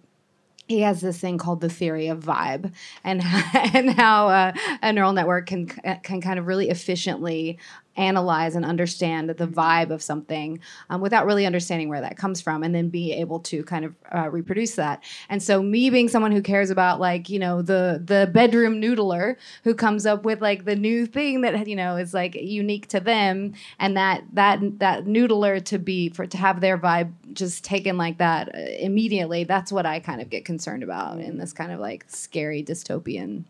he has this thing called the theory of vibe and and how uh, a neural network can can kind of really efficiently analyze and understand the vibe of something um, without really understanding where that comes from and then be able to kind of uh, reproduce that. And so me being someone who cares about like you know the the bedroom noodler who comes up with like the new thing that you know is like unique to them and that that that noodler to be for to have their vibe just taken like that uh, immediately that's what i kind of get concerned about in this kind of like scary dystopian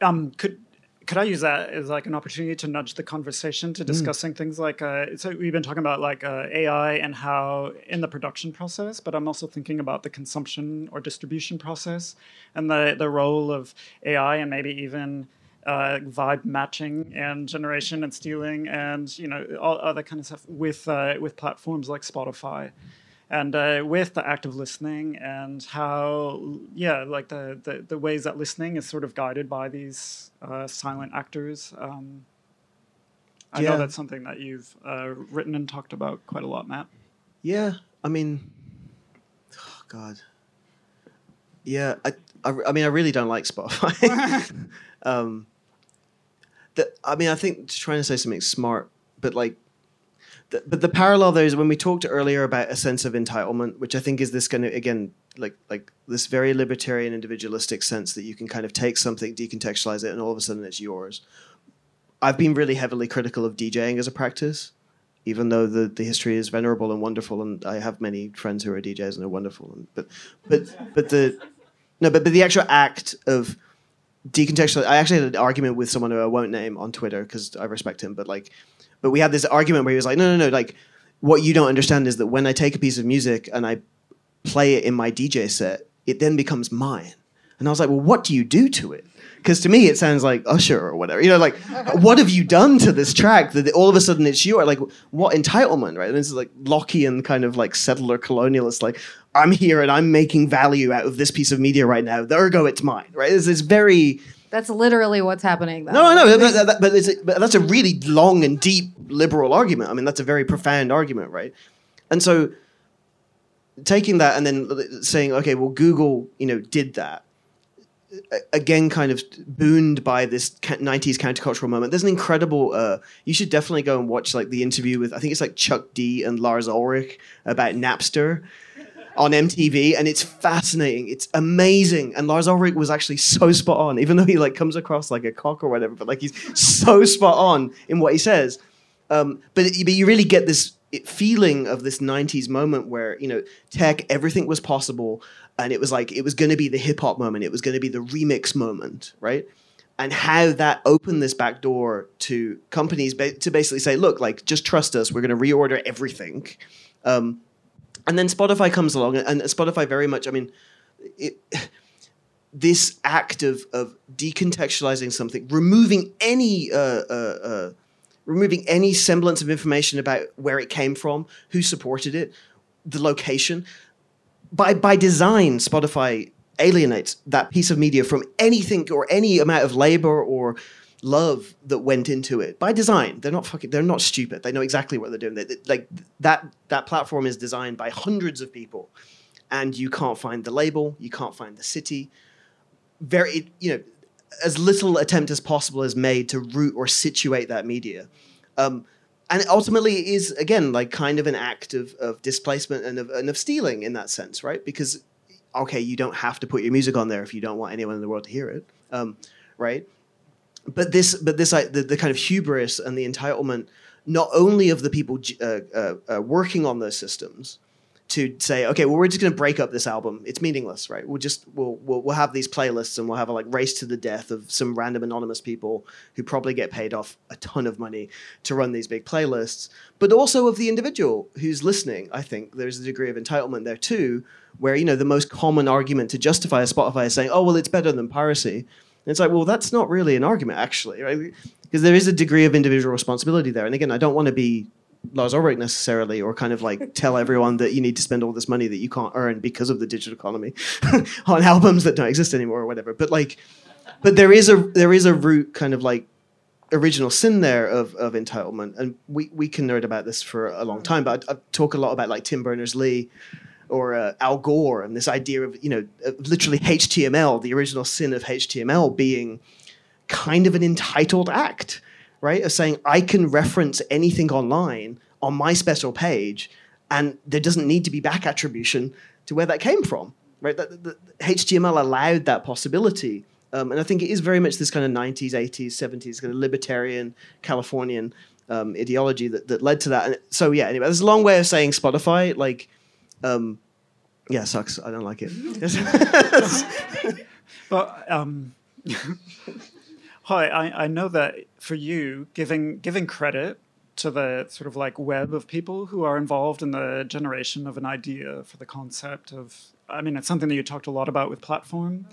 um could could I use that as like an opportunity to nudge the conversation to discussing mm. things like uh, so we've been talking about like uh, AI and how in the production process, but I'm also thinking about the consumption or distribution process and the the role of AI and maybe even uh, vibe matching and generation and stealing and you know all other kind of stuff with uh, with platforms like Spotify and uh, with the act of listening and how yeah like the, the, the ways that listening is sort of guided by these uh, silent actors um, i yeah. know that's something that you've uh, written and talked about quite a lot matt. Yeah i mean oh god. Yeah i, I, I mean i really don't like spotify. Um, the, i mean i think trying to say something smart but like but the parallel there is when we talked earlier about a sense of entitlement, which I think is this kind of again like like this very libertarian individualistic sense that you can kind of take something, decontextualize it, and all of a sudden it's yours. I've been really heavily critical of DJing as a practice, even though the, the history is venerable and wonderful, and I have many friends who are DJs and they're wonderful. And, but but but the no, but but the actual act of decontextualize. I actually had an argument with someone who I won't name on Twitter because I respect him, but like but we had this argument where he was like, no, no, no, like what you don't understand is that when I take a piece of music and I play it in my DJ set, it then becomes mine. And I was like, well, what do you do to it? Because to me, it sounds like Usher or whatever. You know, like, what have you done to this track that all of a sudden it's yours? Like, what entitlement, right? And this is like Lockean kind of like settler colonialist, like, I'm here and I'm making value out of this piece of media right now. Ergo, it's mine, right? It's this very that's literally what's happening. Though. No, I know, but, that, but, a, but that's a really long and deep liberal argument. I mean, that's a very profound argument, right? And so taking that and then saying, okay, well, Google, you know, did that. Again, kind of booned by this '90s countercultural moment. There's an incredible. Uh, you should definitely go and watch like the interview with I think it's like Chuck D and Lars Ulrich about Napster on MTV, and it's fascinating. It's amazing. And Lars Ulrich was actually so spot on, even though he like comes across like a cock or whatever. But like he's so spot on in what he says. Um, but but you really get this feeling of this '90s moment where you know tech, everything was possible, and it was like it was going to be the hip hop moment. It was going to be the remix moment, right? and how that opened this back door to companies ba- to basically say, look, like just trust us, we're going to reorder everything. Um, and then Spotify comes along, and Spotify very much. I mean, it, this act of of decontextualizing something, removing any. Uh, uh, uh, removing any semblance of information about where it came from, who supported it, the location. By by design, Spotify alienates that piece of media from anything or any amount of labor or love that went into it by design. They're not fucking. They're not stupid. They know exactly what they're doing. They, they, like that. That platform is designed by hundreds of people, and you can't find the label. You can't find the city. Very, you know, as little attempt as possible is made to root or situate that media. Um, and ultimately it is again like kind of an act of, of displacement and of, and of stealing in that sense right because okay you don't have to put your music on there if you don't want anyone in the world to hear it um, right but this but this the, the kind of hubris and the entitlement not only of the people uh, uh, uh, working on those systems to say okay well we're just going to break up this album. It's meaningless right? We'll just we'll, we'll we'll have these playlists and we'll have a like race to the death of some random anonymous people who probably get paid off a ton of money to run these big playlists but also of the individual who's listening. I think there's a degree of entitlement there too where you know the most common argument to justify a spotify is saying oh well it's better than piracy and it's like, well, that's not really an argument, actually, right? Because there is a degree of individual responsibility there. And again, I don't want to be Lars Ulrich necessarily, or kind of like tell everyone that you need to spend all this money that you can't earn because of the digital economy on albums that don't exist anymore or whatever. But like, but there is a there is a root kind of like original sin there of, of entitlement, and we, we can nerd about this for a long time. But I, I talk a lot about like Tim Berners Lee or uh, Al Gore and this idea of you know literally HTML, the original sin of HTML being kind of an entitled act, right? Of saying I can reference anything online on my special page, and there doesn't need to be back attribution to where that came from, right? That, the, the HTML allowed that possibility. Um, and I think it is very much this kind of 90s, 80s, 70s kind of libertarian Californian um, ideology that, that led to that. And so, yeah, anyway, there's a long way of saying Spotify. Like, um, yeah, sucks. I don't like it. But um, hi, I, I know that for you, giving giving credit to the sort of like web of people who are involved in the generation of an idea for the concept of. I mean, it's something that you talked a lot about with platform.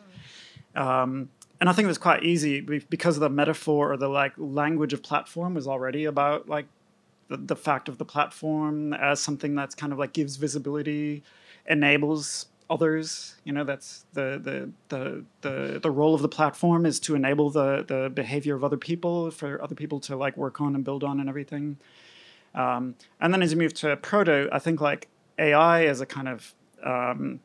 Um, and I think it was quite easy be- because the metaphor or the like language of platform was already about like the, the fact of the platform as something that's kind of like gives visibility, enables others. You know, that's the the the the, the role of the platform is to enable the the behavior of other people for other people to like work on and build on and everything. Um, and then as you move to proto, I think like AI as a kind of um,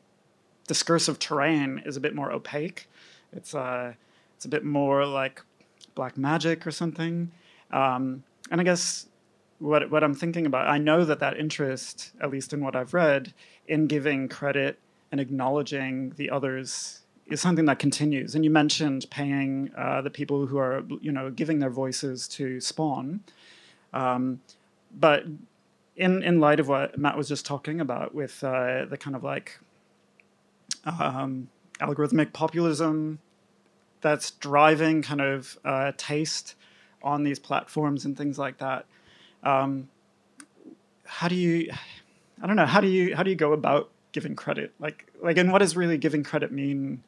discursive terrain is a bit more opaque. It's uh, it's a bit more like black magic or something. Um, and I guess what what I'm thinking about, I know that that interest, at least in what I've read, in giving credit and acknowledging the others is something that continues. And you mentioned paying uh, the people who are, you know, giving their voices to Spawn. Um, but in in light of what Matt was just talking about with uh, the kind of like um, algorithmic populism that's driving kind of uh, taste on these platforms and things like that. Um, how do you? I don't know. How do you how do you go about giving credit? Like like, and what does really giving credit mean?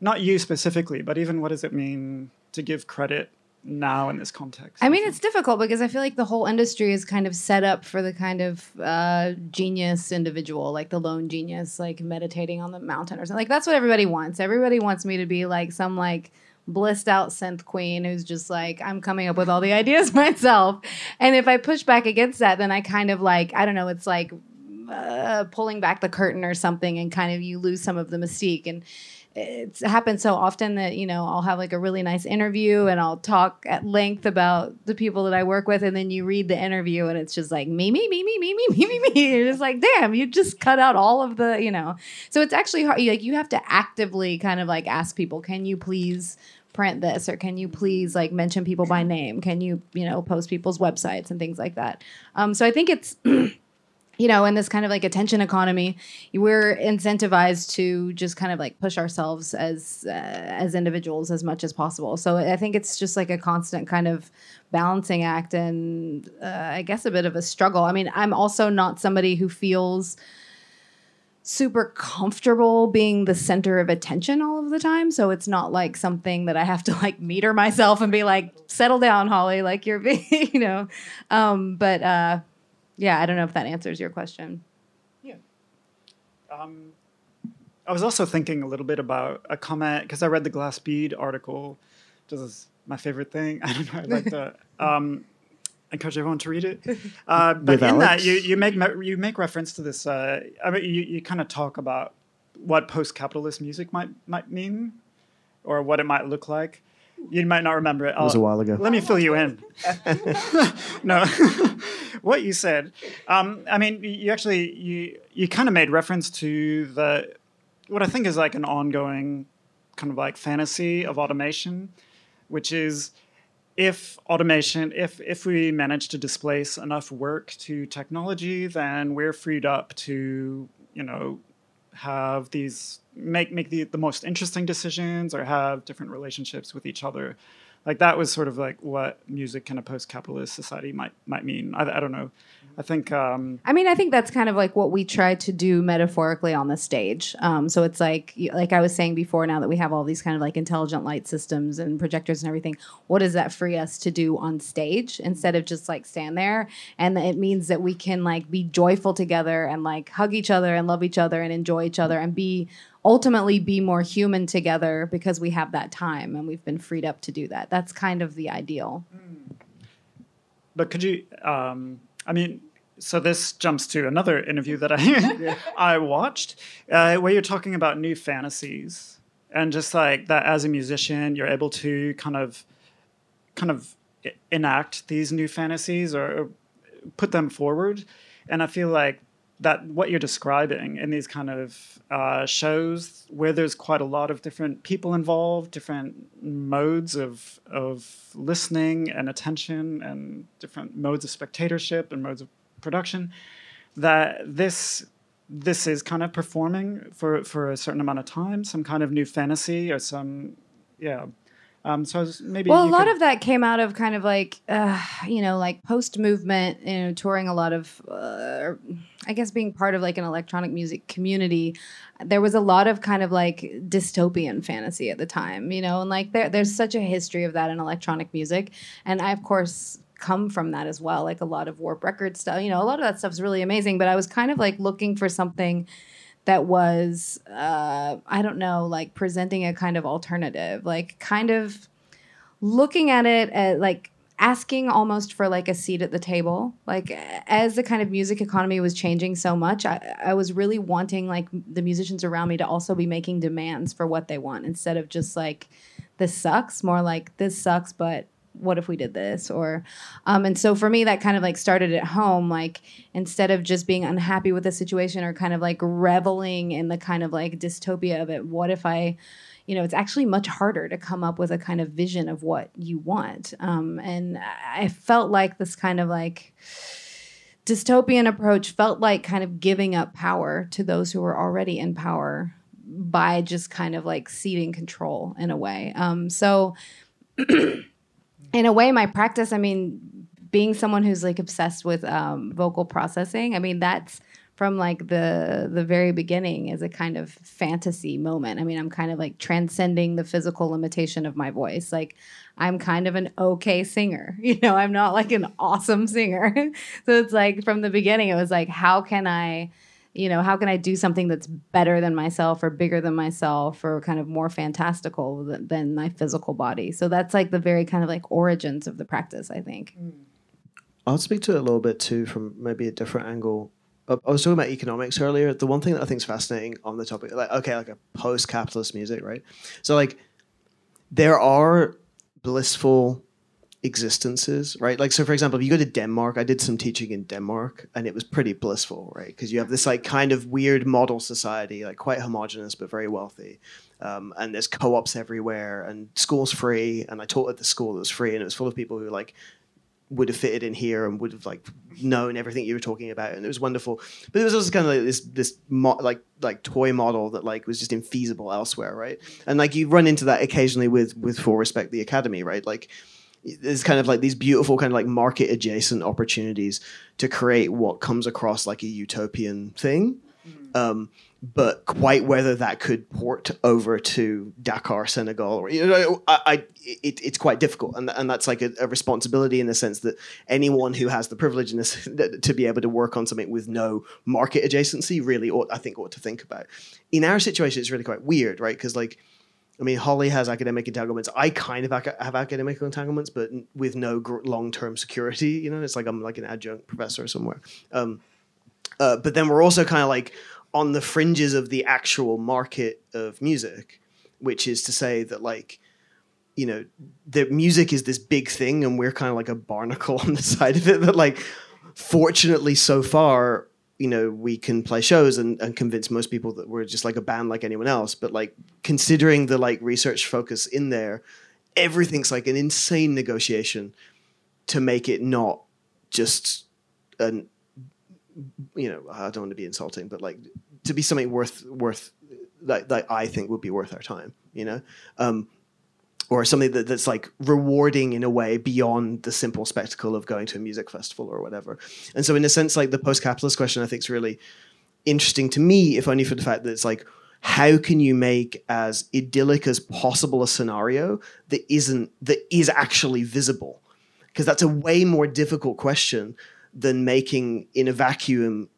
Not you specifically, but even what does it mean to give credit now in this context? I mean, it's difficult because I feel like the whole industry is kind of set up for the kind of uh, genius individual, like the lone genius, like meditating on the mountain or something. Like that's what everybody wants. Everybody wants me to be like some like blissed out synth queen who's just like I'm coming up with all the ideas myself. And if I push back against that, then I kind of like I don't know. It's like uh, pulling back the curtain or something, and kind of you lose some of the mystique and it's happened so often that you know I'll have like a really nice interview and I'll talk at length about the people that I work with, and then you read the interview and it's just like me, me, me, me, me, me, me, me, me. Just like, damn, you just cut out all of the, you know. So it's actually hard. Like you have to actively kind of like ask people, can you please print this or can you please like mention people by name? Can you you know post people's websites and things like that? Um, so I think it's. you know, in this kind of like attention economy, we're incentivized to just kind of like push ourselves as uh, as individuals as much as possible. So I think it's just like a constant kind of balancing act, and uh, I guess a bit of a struggle. I mean, I'm also not somebody who feels super comfortable being the center of attention all of the time so it's not like something that i have to like meter myself and be like settle down holly like you're being you know um but uh yeah, I don't know if that answers your question. Yeah. Um, I was also thinking a little bit about a comment because I read the Glass Bead article. This is my favorite thing. I don't know. I like to um, encourage everyone to read it. Uh, but With in that, you, you make you make reference to this. Uh, I mean, you, you kind of talk about what post-capitalist music might might mean, or what it might look like. You might not remember it. It was a I'll- while ago. Let me fill you in. no, what you said. Um, I mean, you actually you you kind of made reference to the what I think is like an ongoing kind of like fantasy of automation, which is if automation, if if we manage to displace enough work to technology, then we're freed up to you know have these make make the, the most interesting decisions or have different relationships with each other like that was sort of like what music in a post-capitalist society might might mean i, I don't know i think um, I mean, I think that's kind of like what we try to do metaphorically on the stage. Um, so it's like, like I was saying before, now that we have all these kind of like intelligent light systems and projectors and everything, what does that free us to do on stage instead of just like stand there? And it means that we can like be joyful together and like hug each other and love each other and enjoy each other and be ultimately be more human together because we have that time and we've been freed up to do that. That's kind of the ideal. but could you um, i mean so this jumps to another interview that i i watched uh, where you're talking about new fantasies and just like that as a musician you're able to kind of kind of enact these new fantasies or, or put them forward and i feel like that what you're describing in these kind of uh, shows where there's quite a lot of different people involved, different modes of of listening and attention, and different modes of spectatorship and modes of production, that this this is kind of performing for for a certain amount of time, some kind of new fantasy or some yeah. Um, so I was, maybe Well, a lot could- of that came out of kind of like, uh, you know, like post movement, you know, touring a lot of, uh, I guess being part of like an electronic music community. There was a lot of kind of like dystopian fantasy at the time, you know, and like there, there's such a history of that in electronic music. And I, of course, come from that as well. Like a lot of Warp Record stuff, you know, a lot of that stuff's really amazing. But I was kind of like looking for something that was uh, I don't know, like presenting a kind of alternative, like kind of looking at it at like asking almost for like a seat at the table. Like as the kind of music economy was changing so much, I, I was really wanting like the musicians around me to also be making demands for what they want instead of just like this sucks, more like this sucks, but what if we did this or um, and so for me that kind of like started at home like instead of just being unhappy with the situation or kind of like reveling in the kind of like dystopia of it what if i you know it's actually much harder to come up with a kind of vision of what you want. Um, and i felt like this kind of like dystopian approach felt like kind of giving up power to those who were already in power by just kind of like ceding control in a way. Um, so in a way my practice i mean being someone who's like obsessed with um, vocal processing i mean that's from like the the very beginning is a kind of fantasy moment. I mean i'm kind of like transcending the physical limitation of my voice. Like i'm kind of an okay singer you know i'm not like an awesome singer. So it's like from the beginning it was like how can i you know how can i do something that's better than myself or bigger than myself or kind of more fantastical than, than my physical body so that's like the very kind of like origins of the practice i think mm. I'll speak to it a little bit too from maybe a different angle. I I was talking about economics earlier. The one thing that I think is fascinating on the topic, like okay, like a post-capitalist music, right? So like there are blissful existences, right? Like so, for example, if you go to Denmark, I did some teaching in Denmark, and it was pretty blissful, right? Because you have this like kind of weird model society, like quite homogenous but very wealthy. Um, and there's co-ops everywhere, and school's free. And I taught at the school that was free, and it was full of people who like would have fitted in here and would have like known everything you were talking about, and it was wonderful. But it was also kind of like this this mo- like like toy model that like was just infeasible elsewhere, right? And like you run into that occasionally with with full respect the academy, right? Like there's kind of like these beautiful kind of like market adjacent opportunities to create what comes across like a utopian thing. Um, but quite whether that could port over to Dakar, Senegal, or you know, I, I it, it's quite difficult, and and that's like a, a responsibility in the sense that anyone who has the privilege in this, to be able to work on something with no market adjacency really ought, I think, ought to think about. In our situation, it's really quite weird, right? Because like. I mean, Holly has academic entanglements. I kind of ac- have academic entanglements, but n- with no gr- long-term security. You know, it's like I'm like an adjunct professor somewhere. Um, uh, but then we're also kind of like on the fringes of the actual market of music, which is to say that like you know the music is this big thing and we're kind of like a barnacle on the side of it that like fortunately so far you know we can play shows and, and convince most people that we're just like a band like anyone else but like considering the like research focus in there everything's like an insane negotiation to make it not just an you know I don't want to be insulting, but like to be something worth worth that, that I think would be worth our time, you know, um, or something that, that's like rewarding in a way beyond the simple spectacle of going to a music festival or whatever. And so, in a sense, like the post-capitalist question, I think is really interesting to me, if only for the fact that it's like how can you make as idyllic as possible a scenario that isn't that is actually visible because that's a way more difficult question than making in a vacuum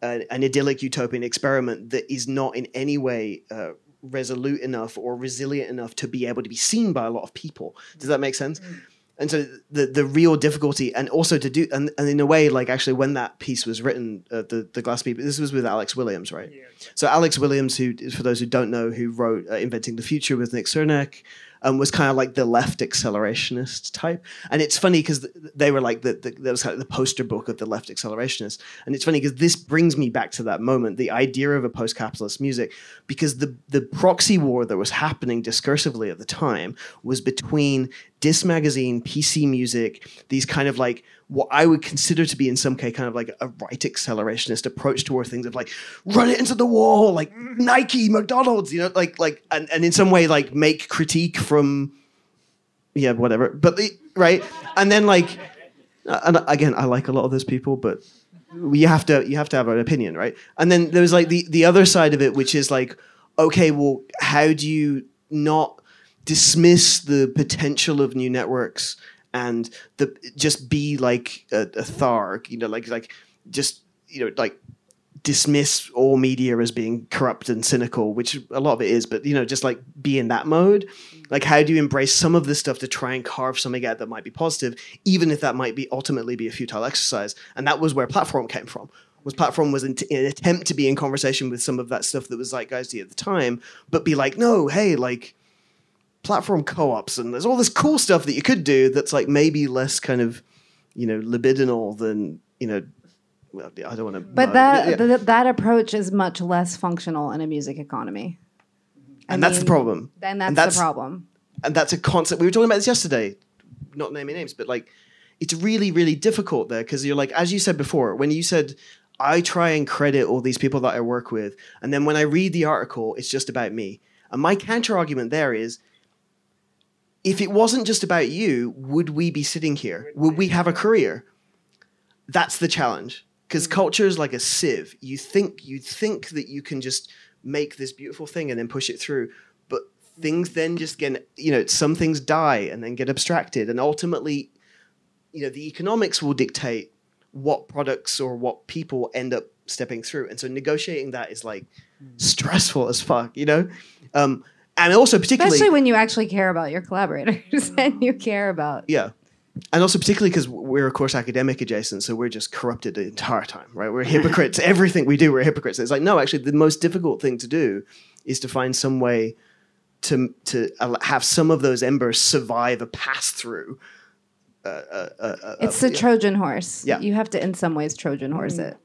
uh, an idyllic utopian experiment that is not in any way uh, resolute enough or resilient enough to be able to be seen by a lot of people. Does that make sense? Mm. And so the the real difficulty and also to do and, and in a way like actually when that piece was written uh, the the glass people this was with alex williams right? Yeah. so alex williams who for those who don't know who wrote uh, inventing the future with nick srnicek um, was kind of like the left accelerationist type. And it's funny because they were like the, the that was kind of the poster book of the left accelerationist. And it's funny because this brings me back to that moment, the idea of a post-capitalist music, because the the proxy war that was happening discursively at the time was between DIS magazine, PC music, these kind of like what I would consider to be in some case kind of like a right accelerationist approach toward things of like run it into the wall, like Nike, McDonald's, you know, like like and, and in some way like make critique from yeah, whatever. But the, right? And then like uh, and again, I like a lot of those people, but you have to you have to have an opinion, right? And then there's like the the other side of it, which is like, okay, well, how do you not dismiss the potential of new networks and the just be like a, a Tharg, you know, like like just you know like dismiss all media as being corrupt and cynical, which a lot of it is, but you know, just like be in that mode. Like, how do you embrace some of this stuff to try and carve something out that might be positive, even if that might be ultimately be a futile exercise? And that was where platform came from. Was platform was an, an attempt to be in conversation with some of that stuff that was zeitgeisty at the time, but be like, no, hey, like platform co-ops and there's all this cool stuff that you could do that's like maybe less kind of you know libidinal than you know well, I don't want to. But that yeah. th- that approach is much less functional in a music economy, and I that's the problem. Then that's, that's, the problem. And that's a concept we were talking about this yesterday. Not naming names, but like it's really really difficult there because you're like as you said before when you said I try and credit all these people that I work with, and then when I read the article, it's just about me. And my counter argument there is if it wasn't just about you, would we be sitting here? Would we have a career? That's the challenge. Because culture is like a sieve. You think you think that you can just make this beautiful thing and then push it through, but things then just get you know some things die and then get abstracted, and ultimately, you know, the economics will dictate what products or what people end up stepping through, and so negotiating that is like stressful as fuck, you know. Um, and also particularly especially when you actually care about your collaborators and you care about yeah. And also particularly because we're of course academic adjacent so we're just corrupted the entire time right? We're hypocrites. Everything we do we're hypocrites. It's like no actually the most difficult thing to do is to find some way to to have some of those embers survive a pass through uh, uh, uh, uh it's the yeah. trojan horse. Yeah. You have to in some ways trojan horse mm. it.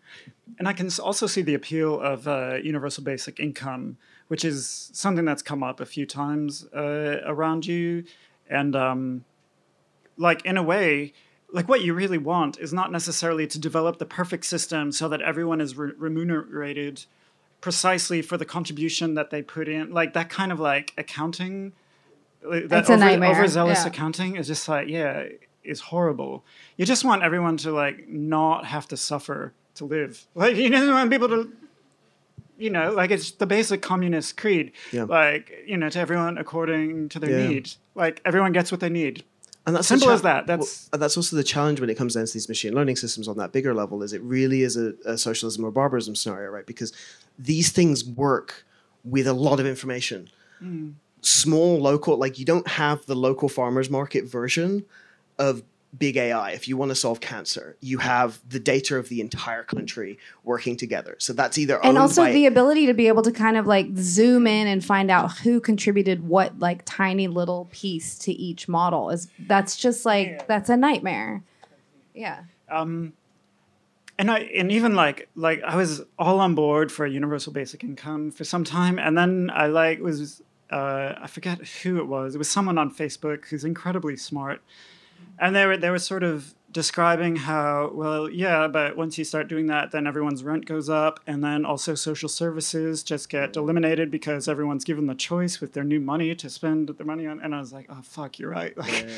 And i can also see the appeal of uh, universal basic income which is something that's come up a few times uh, around you. And um, like in a way, like what you really want is not necessarily to develop the perfect system so that everyone is re- remunerated precisely for the contribution that they put in. Like that kind of like accounting, uh, that over, overzealous yeah. accounting is just like yeah, is horrible. You just want everyone to like not have to suffer to live. Like you don't want people to you know, like it's the basic communist creed. Yeah. Like, you know, to everyone according to their yeah. need. Like everyone gets what they need. And that's simple cha- as that. That's well, that's also the challenge when it comes down to these machine learning systems on that bigger level. Is it really is a, a socialism or barbarism scenario, right? Because these things work with a lot of information. Mm. Small local, like you don't have the local farmers market version of big AI, if you want to solve cancer, you have the data of the entire country working together. So that's either and also the ability to be able to kind of like zoom in and find out who contributed what like tiny little piece to each model is that's just like yeah. that's a nightmare. Yeah. Um, and I and even like like I was all on board for a universal basic income for some time, and then I like was uh, I forget who it was. It was someone on Facebook who's incredibly smart, and they were they were sort of describing how well yeah but once you start doing that then everyone's rent goes up and then also social services just get eliminated because everyone's given the choice with their new money to spend their money on and i was like oh fuck you're right. Like Yeah.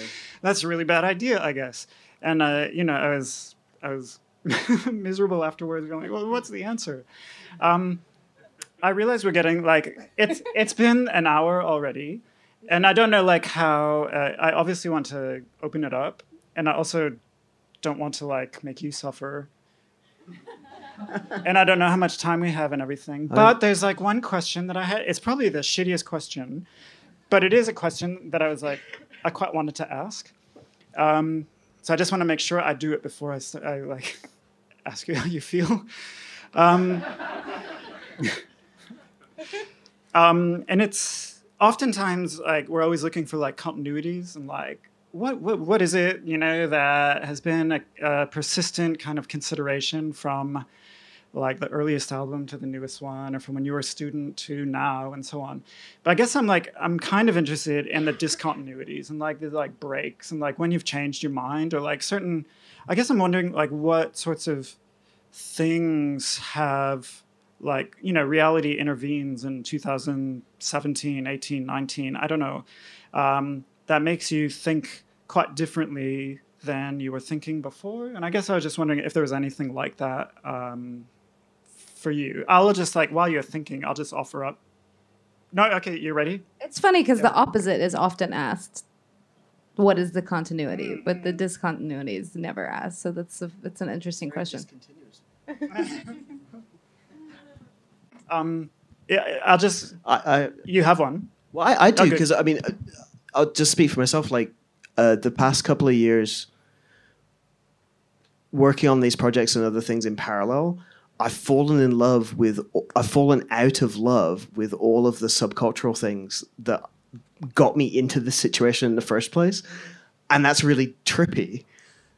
that's a really bad idea i guess. And uh, you know i was i was miserable afterwards going like well what's the answer? Um, i realize we're getting like it's it's been an hour already and i don't know like how uh, i obviously want to open it up and i also don't want to like make you suffer. and I don't know how much time we have and everything. But there's like one question that I had. It's probably the shittiest question, but it is a question that I was like, I quite wanted to ask. Um, so I just want to make sure I do it before I, I like ask you how you feel. Um, um, and it's oftentimes like we're always looking for like continuities and like what what what is it you know that has been a, a persistent kind of consideration from like the earliest album to the newest one or from when you were a student to now and so on. But i guess i'm like i'm kind of interested in the discontinuities and like the like breaks and like when you've changed your mind or like certain i guess i'm wondering like what sorts of things have like you know reality intervenes in 2017 18 19 i don't know um, that makes you think quite differently than you were thinking before and i guess i was just wondering if there was anything like that um, for you i'll just like while you're thinking i'll just offer up no okay you ready It's funny because the opposite is often asked. What is the continuity? But the discontinuity is never asked. So that's a, it's an interesting question. um, yeah, i'll just I, I you have one Well, I, I do because I mean, uh, I'll just speak for myself. Like uh, the past couple of years, working on these projects and other things in parallel, I've fallen in love with. I've fallen out of love with all of the subcultural things that got me into this situation in the first place, and that's really trippy,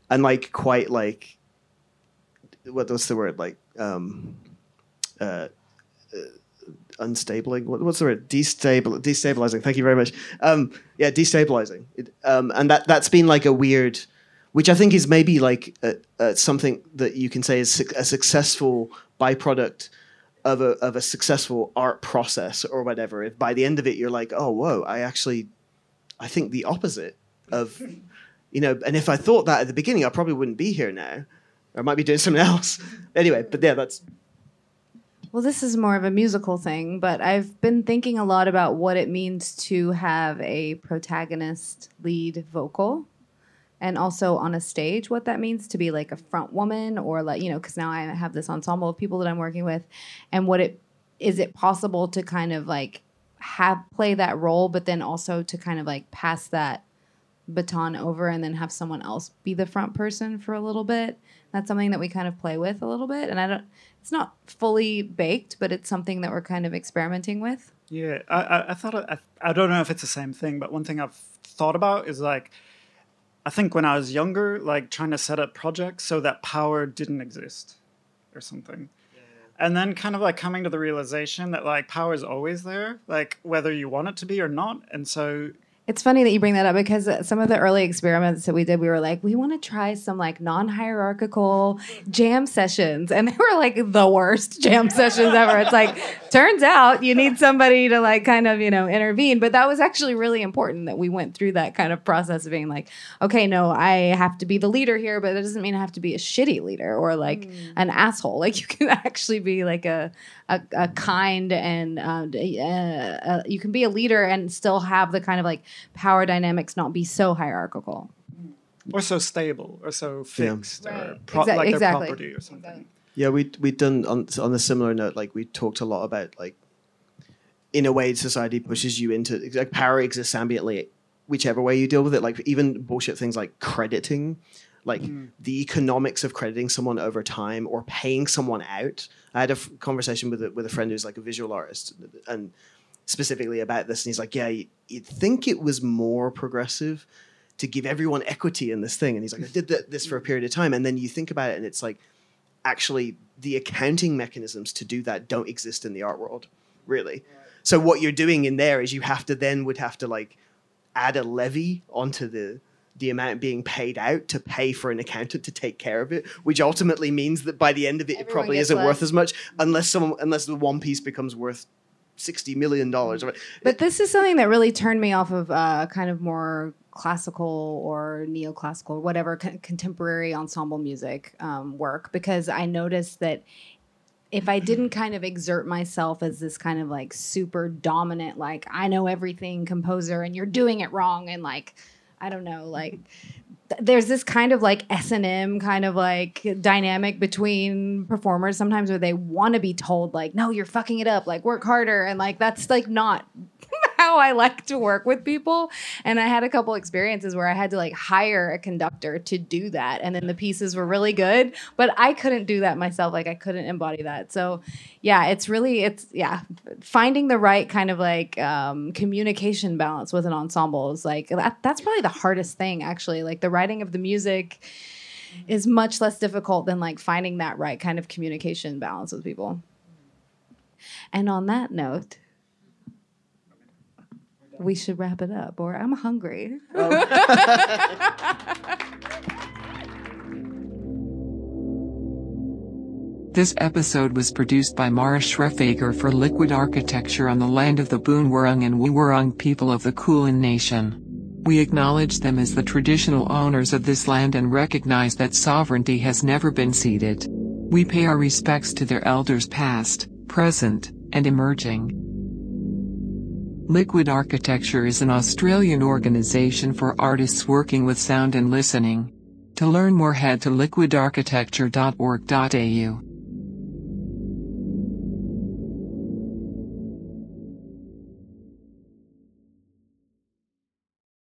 and like quite like. What what's the word like? Um, uh, unstabling. What, what's the word? Destabil- destabilizing. Thank you very much. Um, yeah, destabilizing. It, um, and that that's been like a weird, which I think is maybe like a, a, something that you can say is suc- a successful byproduct of a of a successful art process or whatever. If by the end of it you're like, oh whoa, I actually, I think the opposite of, you know. And if I thought that at the beginning, I probably wouldn't be here now. I might be doing something else. anyway, but yeah, that's Well, this is more of a musical thing, but I've been thinking a lot about what it means to have a protagonist lead vocal and also on a stage what that means to be like a front woman or like, you know, cuz now I have this ensemble of people that I'm working with and what it is it possible to kind of like have play that role but then also to kind of like pass that baton over and then have someone else be the front person for a little bit. That's something that we kind of play with a little bit. And I don't, it's not fully baked, but it's something that we're kind of experimenting with. Yeah, I, I, I thought I, I don't know if it's the same thing, but one thing I've thought about is like, I think when I was younger, like trying to set up projects so that power didn't exist, or something, and then kind of like coming to the realization that like power is always there, like whether you want it to be or not, and so It's funny that you bring that up because uh, some of the early experiments that we did, we were like, we want to try some like non hierarchical jam sessions. And they were like the worst jam sessions ever. It's like, turns out you need somebody to like kind of, you know, intervene. But that was actually really important that we went through that kind of process of being like, okay, no, I have to be the leader here, but that doesn't mean I have to be a shitty leader or like an asshole. Like you can actually be like a, a, a kind and uh, uh, uh, you can be a leader and still have the kind of like power dynamics not be so hierarchical. or so stable or so fixed or Right. pro- Exa- like their exactly. property or something. Yeah, we we'd done on on a similar note. Like we talked a lot about like, in a way, society pushes you into like power exists ambiently, whichever way you deal with it. Like even bullshit things like crediting, like mm. the economics of crediting someone over time or paying someone out. I had a f- conversation with a, with a friend who's like a visual artist, and specifically about this, and he's like, "Yeah, you- you'd think it was more progressive." To give everyone equity in this thing, and he's like, I did th- this for a period of time, and then you think about it, and it's like, actually the accounting mechanisms to do that don't exist in the art world really So what you're doing in there is you have to then would have to like add a levy onto the the amount being paid out to pay for an accountant to take care of it, which ultimately means that by the end of it, it probably isn't worth as much unless someone unless the one piece becomes worth sixty million dollars. But this is something that really turned me off of uh, kind of more classical or neoclassical, whatever con- contemporary ensemble music um, work, because I noticed that if I didn't kind of exert myself as this kind of like super dominant, like I know everything composer and you're doing it wrong, and like I don't know, like th- there's this kind of like S and M kind of like dynamic between performers sometimes where they want to be told like, no, you're fucking it up, like work harder, and like that's like not how I like to work with people. And I had a couple experiences where I had to like hire a conductor to do that. And then the pieces were really good, but I couldn't do that myself. Like I couldn't embody that. So yeah, it's really, it's, yeah, finding the right kind of like um, communication balance with an ensemble is like, that, that's probably the hardest thing actually. Like the writing of the music is much less difficult than like finding that right kind of communication balance with people. And on that note, we should wrap it up, or I'm hungry. Oh. This episode was produced by Mara Schrefager for Liquid Architecture on the land of the Boonwurrung and Woiwurrung people of the Kulin Nation. We acknowledge them as the traditional owners of this land and recognize that sovereignty has never been ceded. We pay our respects to their elders past, present, and emerging. Liquid Architecture is an Australian organization for artists working with sound and listening. To learn more head to liquidarchitecture.org.au.